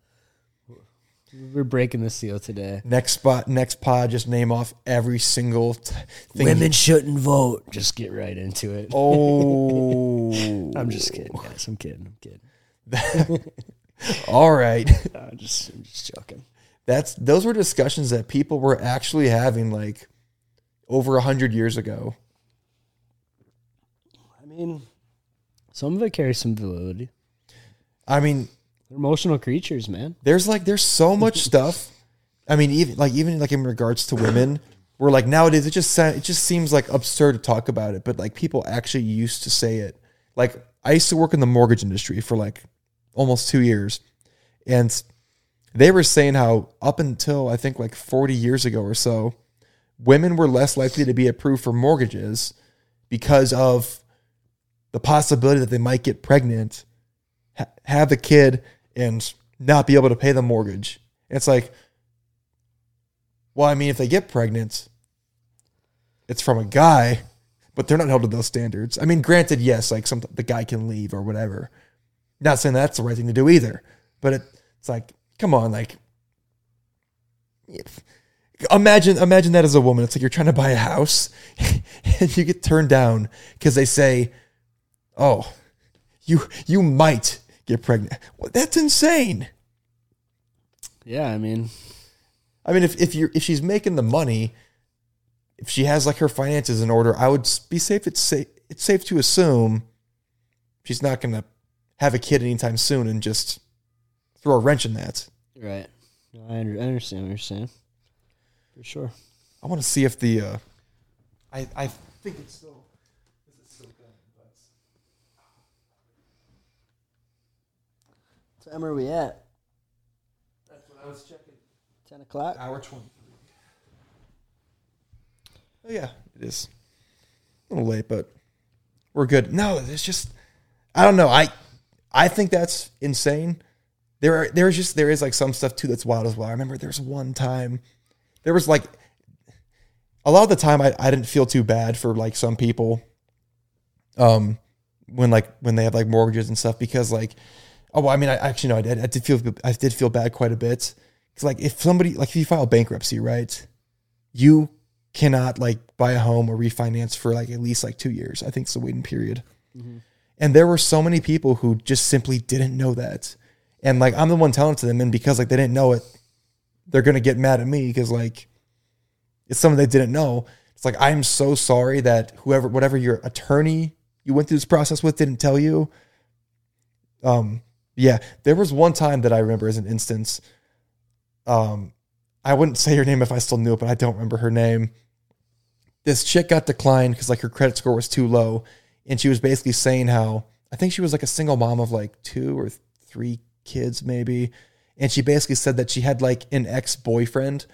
We're breaking the seal today. Next spot, next pod, just name off every single t- thing. Women shouldn't vote. Just get right into it. Oh, I'm just kidding, guys. I'm kidding. I'm kidding. All right, I'm just, I'm just joking. that's those were discussions that people were actually having like over a hundred years ago. I mean, some of it carries some validity. I mean, They're emotional creatures, man. there's like there's so much stuff. I mean, even like even like in regards to women, where like nowadays it just it just seems like absurd to talk about it, but like people actually used to say it. Like I used to work in the mortgage industry for like almost two years, and they were saying how up until I think like 40 years ago or so, women were less likely to be approved for mortgages because of the possibility that they might get pregnant, ha- have the kid, and not be able to pay the mortgage. It's like, well, I mean, if they get pregnant, it's from a guy, but they're not held to those standards. I mean, granted, yes, like some the guy can leave or whatever. Not saying that's the right thing to do either, but it, it's like, come on, like, imagine imagine that as a woman. It's like you're trying to buy a house and you get turned down because they say, "Oh, you you might get pregnant." Well, that's insane. Yeah, I mean, I mean, if if you if she's making the money, if she has like her finances in order, I would be safe. It's safe. It's safe to assume she's not going to have a kid anytime soon and just throw a wrench in that. right. No, I, under, I understand what you're saying. For sure. I want to see if the. Uh, I I think it's still. What time are we at? That's what I was checking. 10 o'clock? Hour twenty. Oh yeah, it is. A little late, but we're good. No, it's just I don't know. I I think that's insane. There are there's just there is like some stuff too that's wild as well. I remember there's one time there was like a lot of the time I, I didn't feel too bad for like some people um when like when they have like mortgages and stuff because like oh well, I mean I actually no I did I did feel I did feel bad quite a bit. Because like if somebody like if you file bankruptcy right you cannot like buy a home or refinance for like at least like two years. I think it's the waiting period. And there were so many people who just simply didn't know that. And like I'm the one telling it to them and because like they didn't know it they're gonna get mad at me because like it's something they didn't know. It's like I'm so sorry that whoever, whatever your attorney you went through this process with didn't tell you. Um, yeah, there was one time that I remember as an instance. Um, I wouldn't say her name if I still knew it, but I don't remember her name. This chick got declined because like her credit score was too low, and she was basically saying how I think she was like a single mom of like two or three kids maybe, and she basically said that she had like an ex boyfriend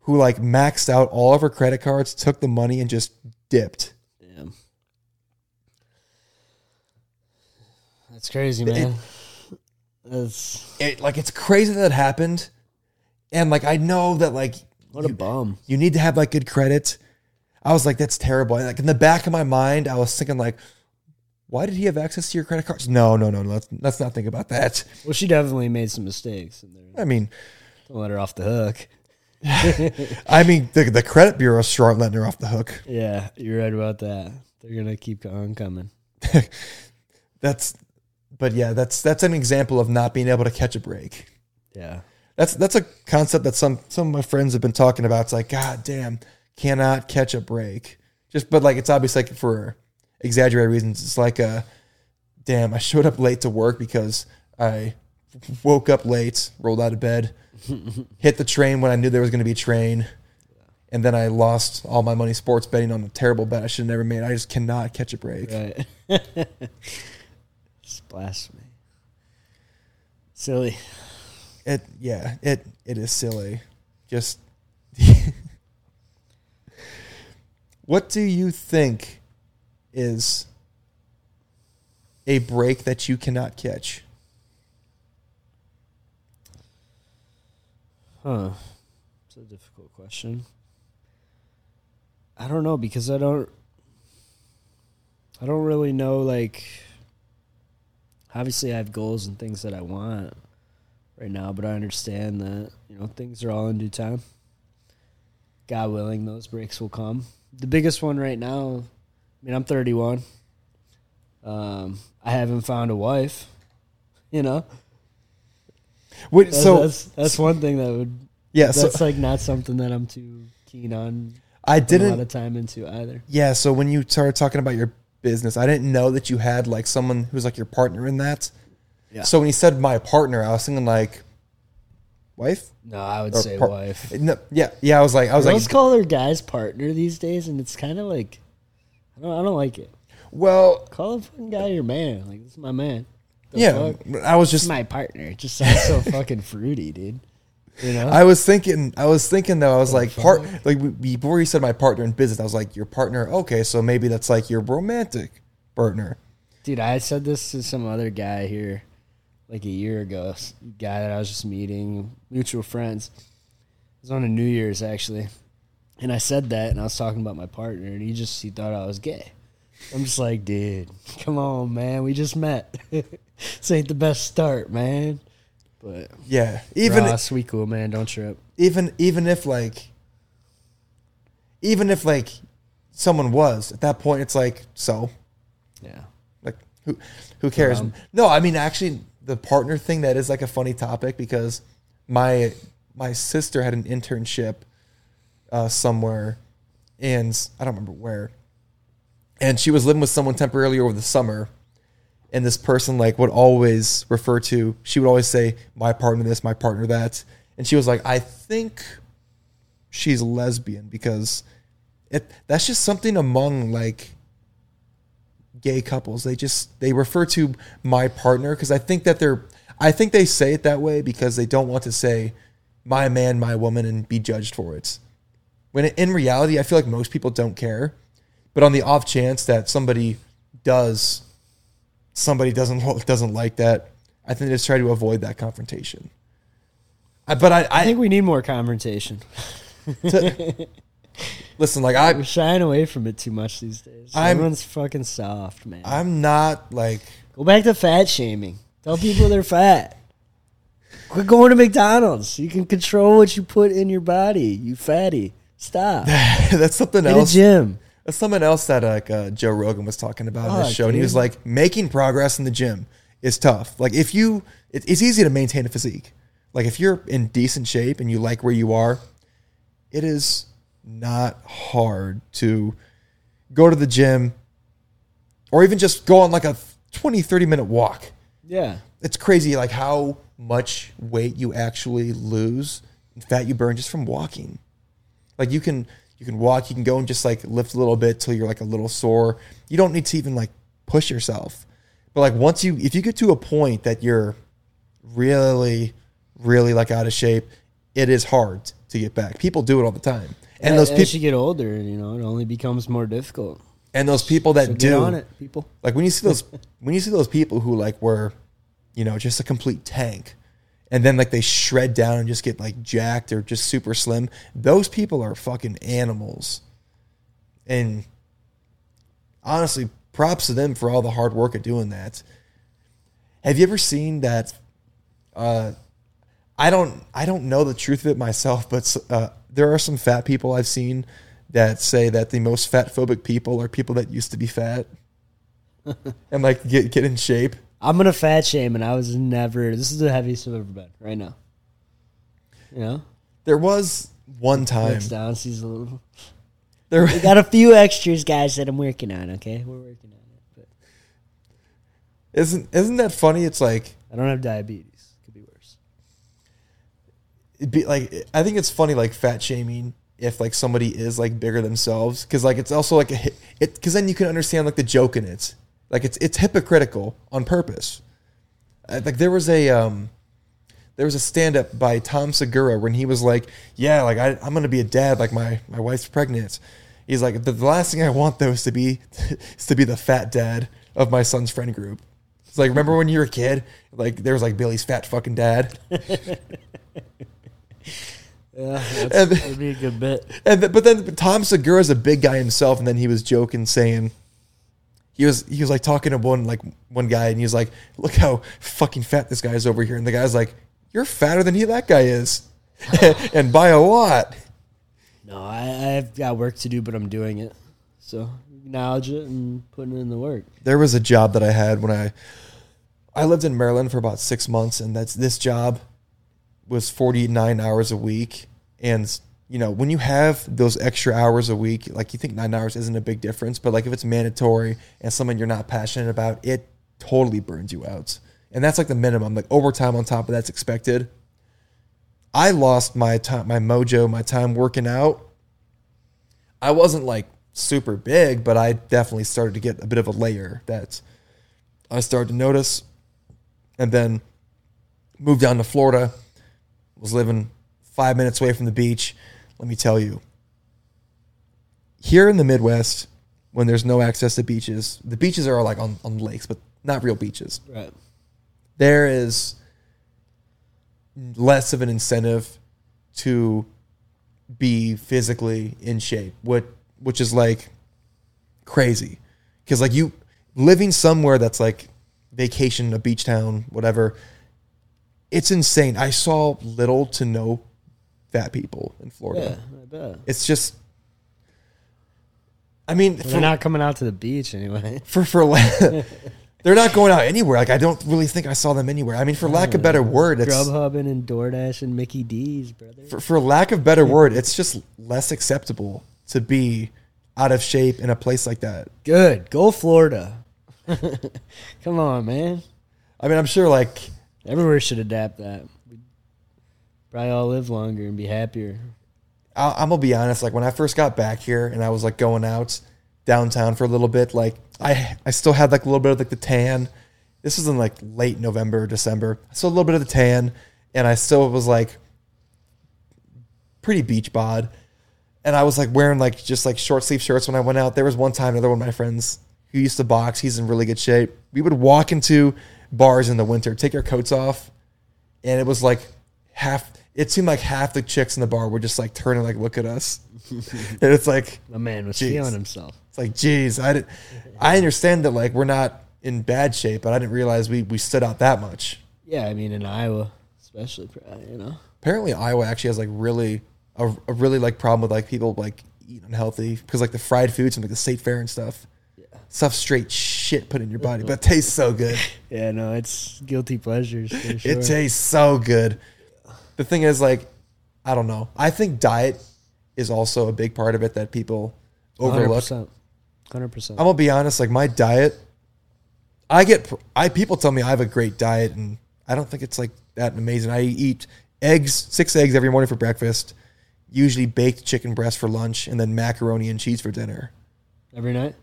who like maxed out all of her credit cards, took the money, and just dipped. Damn. That's crazy, man. That's It, like it's crazy that it happened, and like I know that like what a bum. you need to have like good credit. I was like, that's terrible. And, like in the back of my mind, I was thinking like, why did he have access to your credit cards? No, no, no, no. Let's let's not think about that. Well, she definitely made some mistakes, and they're- I mean, don't let her off the hook. I mean, the the credit bureau strong letting her off the hook. Yeah, you're right about that. They're gonna keep on coming. That's, but yeah, that's that's an example of not being able to catch a break. Yeah, That's that's a concept that some some of my friends have been talking about. It's like, God damn, cannot catch a break. Just but like it's obviously like for exaggerated reasons. It's like a damn, I showed up late to work because I woke up late, rolled out of bed, hit the train when I knew there was going to be a train, and then I lost all my money sports betting on a terrible bet I should have never made. I just cannot catch a break. right. it's blasphemy. Silly. It yeah, it it is silly. Just What do you think is a break that you cannot catch? Huh. It's a difficult question. I don't know because I don't I don't really know like obviously I have goals and things that I want right now, but I understand that, you know, things are all in due time. God willing, those breaks will come. The biggest one right now, I mean, I'm 31. Um, I haven't found a wife, you know. Wait, That's, so that's that's one thing that would yeah, so that's like not something that I'm too keen on I putting a lot didn't of time into either. Yeah, so when you started talking about your business, I didn't know that you had like someone who's like your partner in that. Yeah. So when you said my partner, I was thinking like wife? No, I would Or say par- wife. No, yeah, yeah, I was like I was Girls like call their guys partner these days, and it's kind of like I don't I don't like it. well, Call a fucking guy your man. Like this is my man. The yeah, fuck? I was This is just my partner. It just sounds so fucking fruity, dude. You know? I was thinking, I was thinking though, I was like, part like before you said my partner in business, I was like, your partner. Okay, so maybe that's like your romantic partner. Dude, I said this to some other guy here like a year ago. Guy that I was just meeting, mutual friends. It was on a New Year's actually. And I said that and I was talking about my partner and he just he thought I was gay. I'm just like, dude, come on, man. We just met. this ain't the best start, man. But Yeah, even Ross, we cool, man. Don't trip. even even if like, even if like someone was at that point, it's like so Yeah. like who who cares? Um, no, I mean actually the partner thing that is like a funny topic because my my sister had an internship uh, somewhere, and I don't remember where, and she was living with someone temporarily over the summer, and this person like would always refer to she would always say my partner this my partner that. And she was like i think she's lesbian because it that's just something among like gay couples. They just they refer to my partner because i think that they're i think they say it that way because they don't want to say my man my woman and be judged for it. When in reality i feel like most people don't care. But on the off chance that somebody does somebody doesn't doesn't like that i think they just try to avoid that confrontation I, but I, I I think we need more confrontation. listen like I We're shying away from it too much these days. I'm- Everyone's fucking soft, man. I'm not like Go back to fat shaming. Tell people they're fat. Quit going to McDonald's. You can control what you put in your body. You fatty. Stop. that's something a else. gym. That's something else that like uh, Joe Rogan was talking about in his Fuck, show, and he was like, making progress in the gym is tough. Like if you, it, it's easy to maintain a physique. like if you're in decent shape and you like where you are, it is not hard to go to the gym or even just go on like a 20 30 minute walk. Yeah. It's crazy like how much weight you actually lose and fat you burn just from walking. Like you can you can walk, you can go and just like lift a little bit till you're like a little sore. You don't need to even like push yourself. But like once you if you get to a point that you're really really like out of shape, it is hard to get back. People do it all the time. And Yeah, those as people you get older, you know, it only becomes more difficult. and those people that So do on it, people. like when you see those when you see those people who like were you know just a complete tank and then like they shred down and just get like jacked or just super slim. Those people are fucking animals. And honestly props to them for all the hard work of doing that. Have you ever seen that uh i don't i don't know the truth of it myself but uh there are some fat people i've seen that say that the most fat phobic people are people that used to be fat. And like get get in shape. I'm gonna fat shame, and I was never. This is the heaviest I've ever been right now. You know, There was one time looks down, sees a little. there We got a few extras, guys, that I'm working on. Okay, we're working on it. But isn't isn't that funny? It's like I don't have diabetes. Could be worse. it'd be like I think it's funny like fat shaming if like somebody is like bigger themselves because like it's also like a hit it because then you can understand like the joke in it like it's it's hypocritical on purpose. Uh, Like there was a um there was a stand up by Tom Segura when he was like, yeah, like I, I'm gonna be a dad, like my my wife's pregnant. He's like, the, the last thing I want though is to be is to be the fat dad of my son's friend group. It's like remember when you were a kid, like there was like Billy's fat fucking dad. Yeah, And- that'd be a good bit. And th- but then Tom Segura's a big guy himself, and then he was joking, saying he was he was like talking to one like one guy, and he was like, "Look how fucking fat this guy is over here," and the guy's like, "You're fatter than he that guy is, and by a lot." No, I, I've got work to do, but I'm doing it. So acknowledge it and putting in the work. There was a job that I had when I I lived in Maryland for about six months, and that's this job was 49 hours a week. And, you know, when you have those extra hours a week, like you think nine hours isn't a big difference, but like if it's mandatory and something you're not passionate about, it totally burns you out. And that's like the minimum. Like overtime on top of that's expected. I lost my time, my mojo, my time working out. I wasn't like super big, but I definitely started to get a bit of a layer that I started to notice. And then moved down to Florida, was living five minutes away from the beach. Let me tell you, here in the Midwest, when there's no access to beaches, the beaches are like on, on lakes, but not real beaches. Right. There is less of an incentive to be physically in shape, what which is like crazy. Cause like you living somewhere that's like vacation, a beach town, whatever, it's insane. I saw little to no fat people in Yeah, Florida. I bet. It's just I mean, Well, for, they're not coming out to the beach anyway. for for they're not going out anywhere. Like I don't really think I saw them anywhere. I mean, for lack of better word, it's Grubhubbing and DoorDash and Mickey D's, brother. for, for lack of better word, it's just less acceptable to be out of shape in a place like that. Good. Go Florida. Come on, man. I mean, I'm sure like Everywhere should adapt that. Probably all live longer and be happier. I- I'm gonna be honest. Like when I first got back here and I was like going out downtown for a little bit, like I I still had like a little bit of like the tan. This was in like late November, December. So a little bit of the tan, and I still was like pretty beach bod. And I was like wearing like just like short sleeve shirts when I went out. There was one time another one of my friends who used to box. He's in really good shape. We would walk into bars in the winter, take our coats off, and it was like half. It seemed like half the chicks in the bar were just like turning like look at us, and it's like My man was Jeez. feeling himself. it's like geez, I did. I understand that like we're not in bad shape, but I didn't realize we we stood out that much. Yeah, I mean in Iowa, especially, uh, you know. Apparently, Iowa actually has like really a, a really like problem with like people like eating unhealthy because like the fried foods and like the state fair and stuff. Stuff straight shit put in your body, but it tastes so good. Yeah, no, it's guilty pleasures. For sure. It tastes so good. The thing is, like, I don't know. I think diet is also a big part of it that people overlook. 100%. 100%. I'm gonna be honest. Like my diet, I get I people tell me I have a great diet, and I don't think it's like that amazing. I eat eggs, six eggs every morning for breakfast, usually baked chicken breast for lunch, and then macaroni and cheese for dinner. Every night?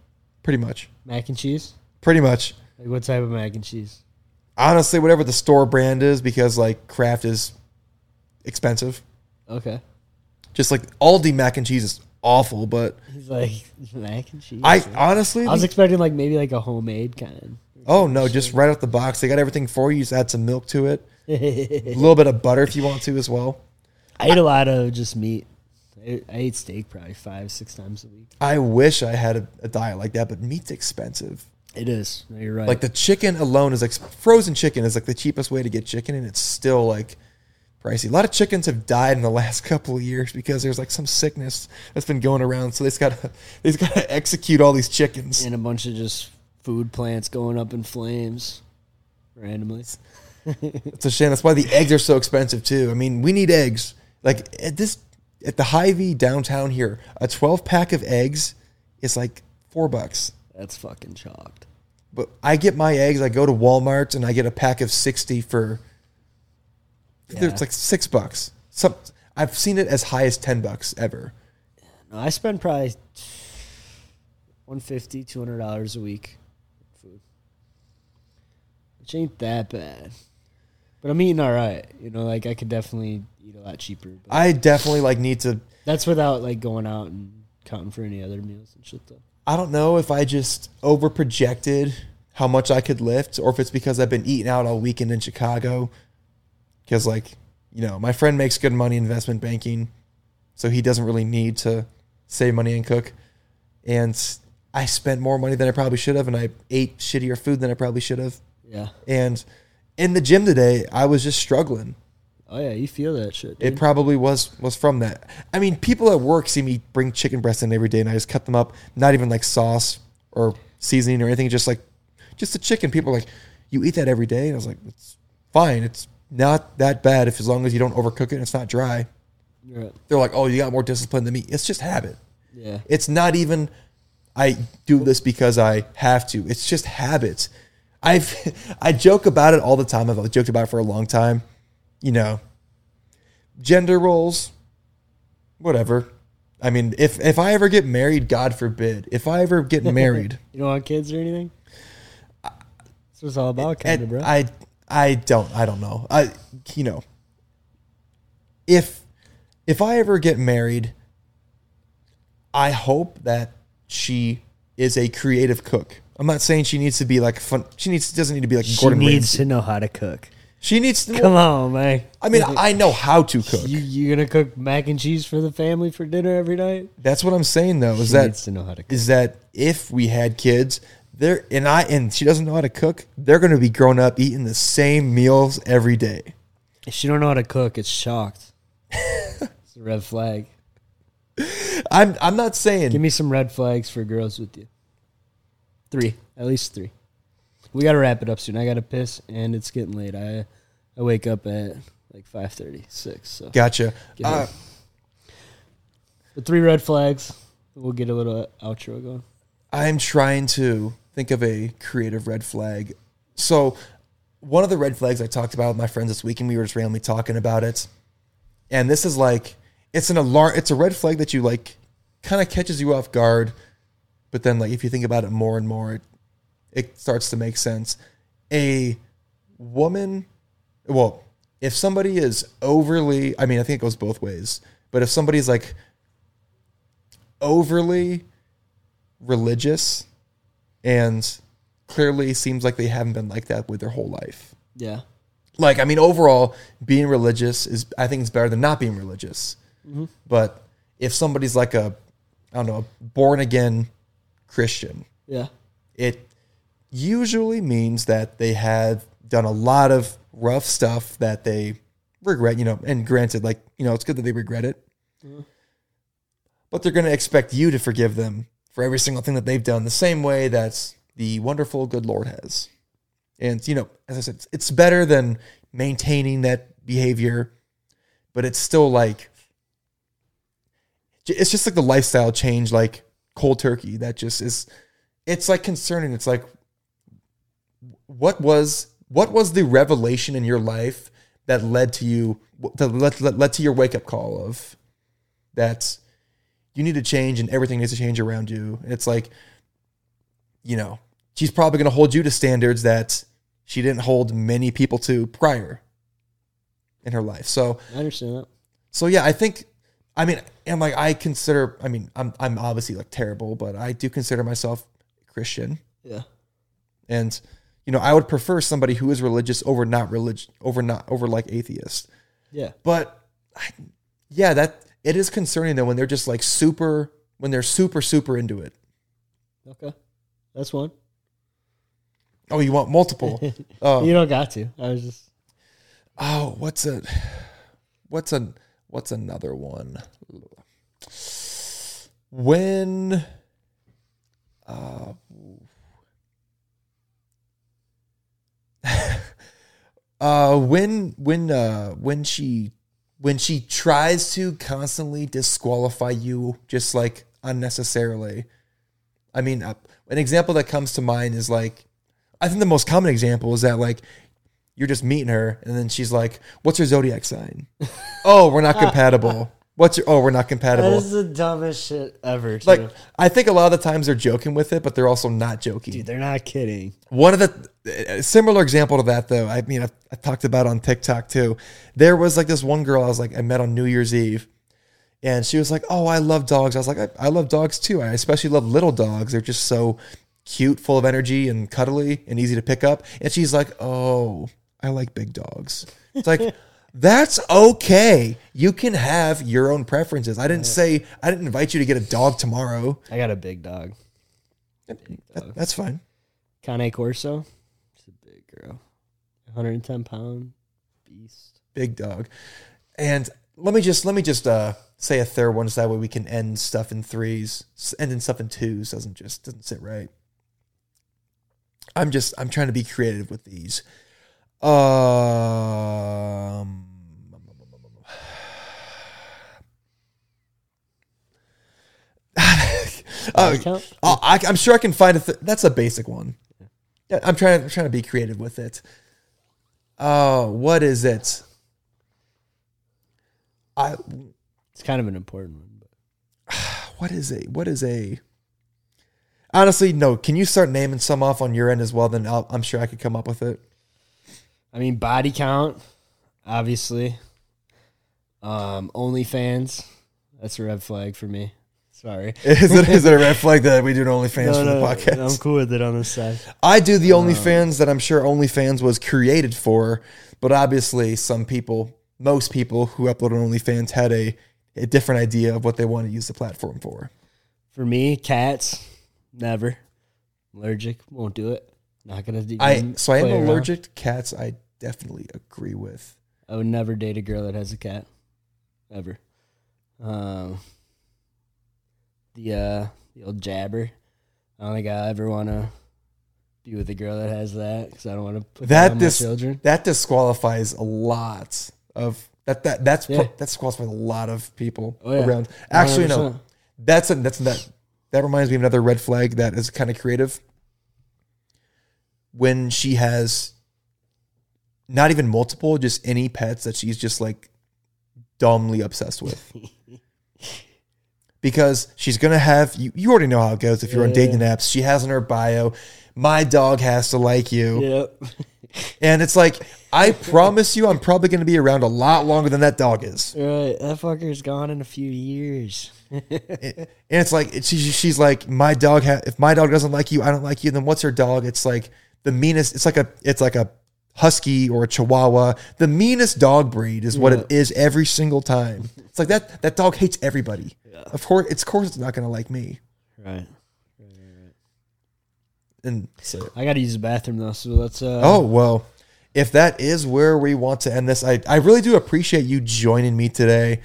Pretty much. Mac and cheese? Pretty much. Like what type of mac and cheese? Honestly, whatever the store brand is, because like Kraft is expensive. Okay. Just like Aldi mac and cheese is awful, but He's like mac and cheese. I honestly, I was expecting like maybe like a homemade kind. oh no, just right off the box, they got everything for you. Just add some milk to it, a little bit of butter if you want to as well. I eat a lot of just meat. I, I eat steak probably five, six times a week. I wish I had a, a diet like that, but meat's expensive. It is. No, you're right. Like the chicken alone is like frozen chicken is like the cheapest way to get chicken, and it's still like pricey. A lot of chickens have died in the last couple of years because there's like some sickness that's been going around. So they've got to they just got to execute all these chickens. and a bunch of just food plants going up in flames randomly. It's a shame. That's why the eggs are so expensive too. I mean, we need eggs. Like at this at the Hy-Vee downtown here, a 12 pack of eggs is like four bucks. That's fucking chalked. But I get my eggs. I go to Walmart and I get a pack of 60 for. Yeah. It's like six bucks. Some I've seen it as high as 10 bucks ever. No, I spend probably 150 $200 a week food. Which ain't that bad. But I'm eating all right. You know, like I could definitely eat a lot cheaper. But I definitely like need to. that's without like going out and counting for any other meals and shit though. I don't know if I just over projected how much I could lift, or if it's because I've been eating out all weekend in Chicago. Because, like, you know, my friend makes good money in investment banking, so he doesn't really need to save money and cook. And I spent more money than I probably should have, and I ate shittier food than I probably should have. Yeah. And in the gym today, I was just struggling. Oh yeah, you feel that shit. It probably was was from that. I mean, people at work see me bring chicken breasts in every day, and I just cut them up, not even like sauce or seasoning or anything, just like just the chicken. People are like, "You eat that every day?" And I was like, "It's fine. It's not that bad if as long as you don't overcook it and it's not dry." Right. They're like, "Oh, you got more discipline than me." It's just habit. Yeah. It's not even I do this because I have to. It's just habits. I've I joke about it all the time. I've joked about it for a long time. You know, gender roles, whatever. I mean, if if I ever get married, God forbid, if I ever get married, You don't want kids or anything? That's what it's all about, kind of, bro. I I don't I don't know. I you know, if if I ever get married, I hope that she is a creative cook. I'm not saying she needs to be like fun. She needs doesn't need to be like Gordon. she Gordon needs Ramsay. to know how to cook. She needs to. Come on, man. I mean, I know how to cook. You, are gonna cook mac and cheese for the family for dinner every night? That's what I'm saying though. Is She that needs to know how to cook. is that if we had kids, they're and I and she doesn't know how to cook, they're going to be grown up eating the same meals every day. If she don't know how to cook, it's shocked. it's a red flag. I'm I'm not saying Give me some red flags for girls with you. Three, at least three. We gotta wrap it up soon. I gotta piss, and it's getting late. I I wake up at like five thirty, six. So, gotcha. Uh, the three red flags. We'll get a little outro going. I'm trying to think of a creative red flag. So, one of the red flags I talked about with my friends this week, and we were just randomly talking about it. And this is like, it's an alarm. It's a red flag that you like, kind of catches you off guard. But then, like, if you think about it more and more, it, it starts to make sense. A woman, well, if somebody is overly, I mean, I think it goes both ways. But if somebody's like overly religious and clearly seems like they haven't been like that with their whole life. Yeah, Like, I mean, overall, being religious is, I think, it's better than not being religious. Mm-hmm. But if somebody's like a, I don't know, a born again Christian, yeah, it usually means that they have done a lot of rough stuff that they regret, you know, and granted, like, you know, it's good that they regret it. Mm-hmm. But they're going to expect you to forgive them for every single thing that they've done, the same way that the wonderful good Lord has. And, you know, as I said, it's better than maintaining that behavior. but it's still like it's just like the lifestyle change like cold turkey that just is it's like concerning it's like what was what was the revelation in your life that led to you that led, led, led to your wake up call of that you need to change and everything needs to change around you it's like you know she's probably going to hold you to standards that she didn't hold many people to prior in her life so I understand that. so yeah, I think I mean and like I consider I mean I'm I'm obviously like terrible, but I do consider myself Christian. Yeah. And you know, I would prefer somebody who is religious over not religious over not over like atheist. Yeah. But I, yeah, that it is concerning though when they're just like super when they're super super into it. Okay. That's one. Oh, you want multiple? Oh, You don't got to. I was just oh, what's a what's a what's another one? When uh uh when when uh when she when she tries to constantly disqualify you just like unnecessarily. I mean uh, an example that comes to mind is like i think the most common example is that like you're just meeting her and then she's like what's your zodiac sign? Oh we're not compatible what's your oh we're not that compatible is the dumbest shit ever. Too. like i think a lot of the times they're joking with it but they're also not joking. Dude, they're not kidding. one of the a similar example to that though i mean i i talked about on tiktok too. There was like this one girl i was like i met on new year's eve and she was like oh i love dogs. I was like i, I love dogs too. I especially love little dogs. They're just so cute full of energy and cuddly and easy to pick up. And she's like oh i like big dogs. It's like that's okay you can have your own preferences i didn't say i didn't invite you to get a dog tomorrow I got a big dog. That- that's fine Cane Corso. It's a big girl. 110 pound beast. big dog. And let me just let me just uh, say a third one, so that way we can end stuff in threes. S- Ending stuff in twos doesn't just doesn't sit right. I'm just I'm trying to be creative with these. Um. Oh, oh, I, I'm sure I can find a. Th- that's a basic one. Yeah, I'm trying. I'm trying to be creative with it. Oh, what is it? I It's kind of an important one. But what is a what is a honestly no can you start naming some off on your end as well then I'll, i'm sure i could come up with it I mean, body count, obviously. Um, OnlyFans. That's a red flag for me. Sorry. is it is it a red flag that we do an onlyfans No, for the podcast I'm cool with it on this side. i do the onlyfans that i'm sure onlyfans was created for but obviously some people most people who upload on onlyfans had a, a different idea of what they want to use the platform for For me, cats, never. Allergic, won't do it. Not gonna do. i so i am play around. allergic to cats i definitely agree with I would never date a girl that has a cat, ever. Um, the uh, the old jabber. I don't think I ever want to be with a girl that has that because I don't want to put that, that on dis- my children. that disqualifies a lot of that that that's pro- Yeah. that disqualifies a lot of people Oh, yeah. around. Actually, no, 100%. that's a, that's that that reminds me of another red flag that is kind of creative. When she has not even multiple, just any pets that she's just like dumbly obsessed with. because she's gonna have you. You already know how it goes if you're on dating apps. She has in her bio, "My dog has to like you." Yep. And it's like, I promise you, I'm probably going to be around a lot longer than that dog is. Right. That fucker's gone in a few years. And it's like, she, she's like, my dog. Ha- if my dog doesn't like you, I don't like you. Then what's her dog? It's like the meanest. It's like a. It's like a husky or a chihuahua. The meanest dog breed is what it is every single time. It's like that. That dog hates everybody. Of course, it's of course it's not going to like me. Right. And so, I got to use the bathroom though, so let's. Uh, oh well, if that is where we want to end this, I I really do appreciate you joining me today.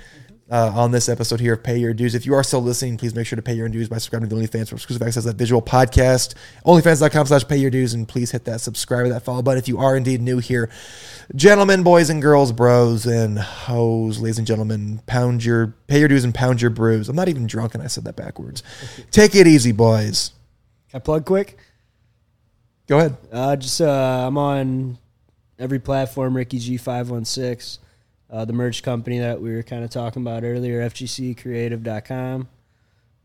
Uh, on this episode here of Pay Your Dues. If you are still listening, please make sure to pay your dues by subscribing to the OnlyFans for exclusive access to that visual podcast. OnlyFans.com slash pay your dues, and please hit that subscribe or that follow button if you are indeed new here. Gentlemen, boys and girls, bros and hoes, ladies and gentlemen, pound your pay your dues and pound your brews. I'm not even drunk and I said that backwards. Take it easy, boys. Can I plug quick? Go ahead. Uh, just uh, I'm on every platform. Ricky G five one six, uh, the merch company that we were kind of talking about earlier. FGCCreative.com.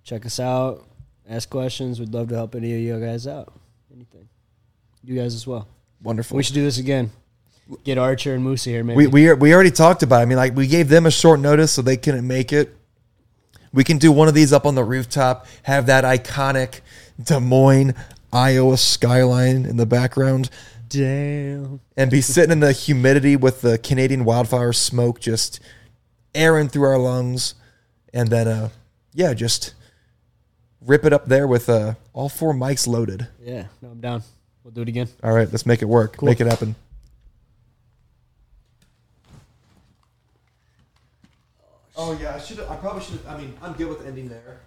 Check us out. Ask questions. We'd love to help any of you guys out. Anything. You guys as well. Wonderful. We should do this again. Get Archer and Moosey here, maybe. We we we already talked about. It. I mean, like we gave them a short notice so they couldn't make it. We can do one of these up on the rooftop. Have that iconic Des Moines, Iowa skyline in the background, Damn. and be sitting in the humidity with the Canadian wildfire smoke just airing through our lungs, and then uh yeah, just rip it up there with uh all four mics loaded. Yeah. No, I'm down. We'll do it again. All right, let's make it work. Cool. Make it happen. Oh yeah, I should. I probably should. I mean, I'm good with ending there.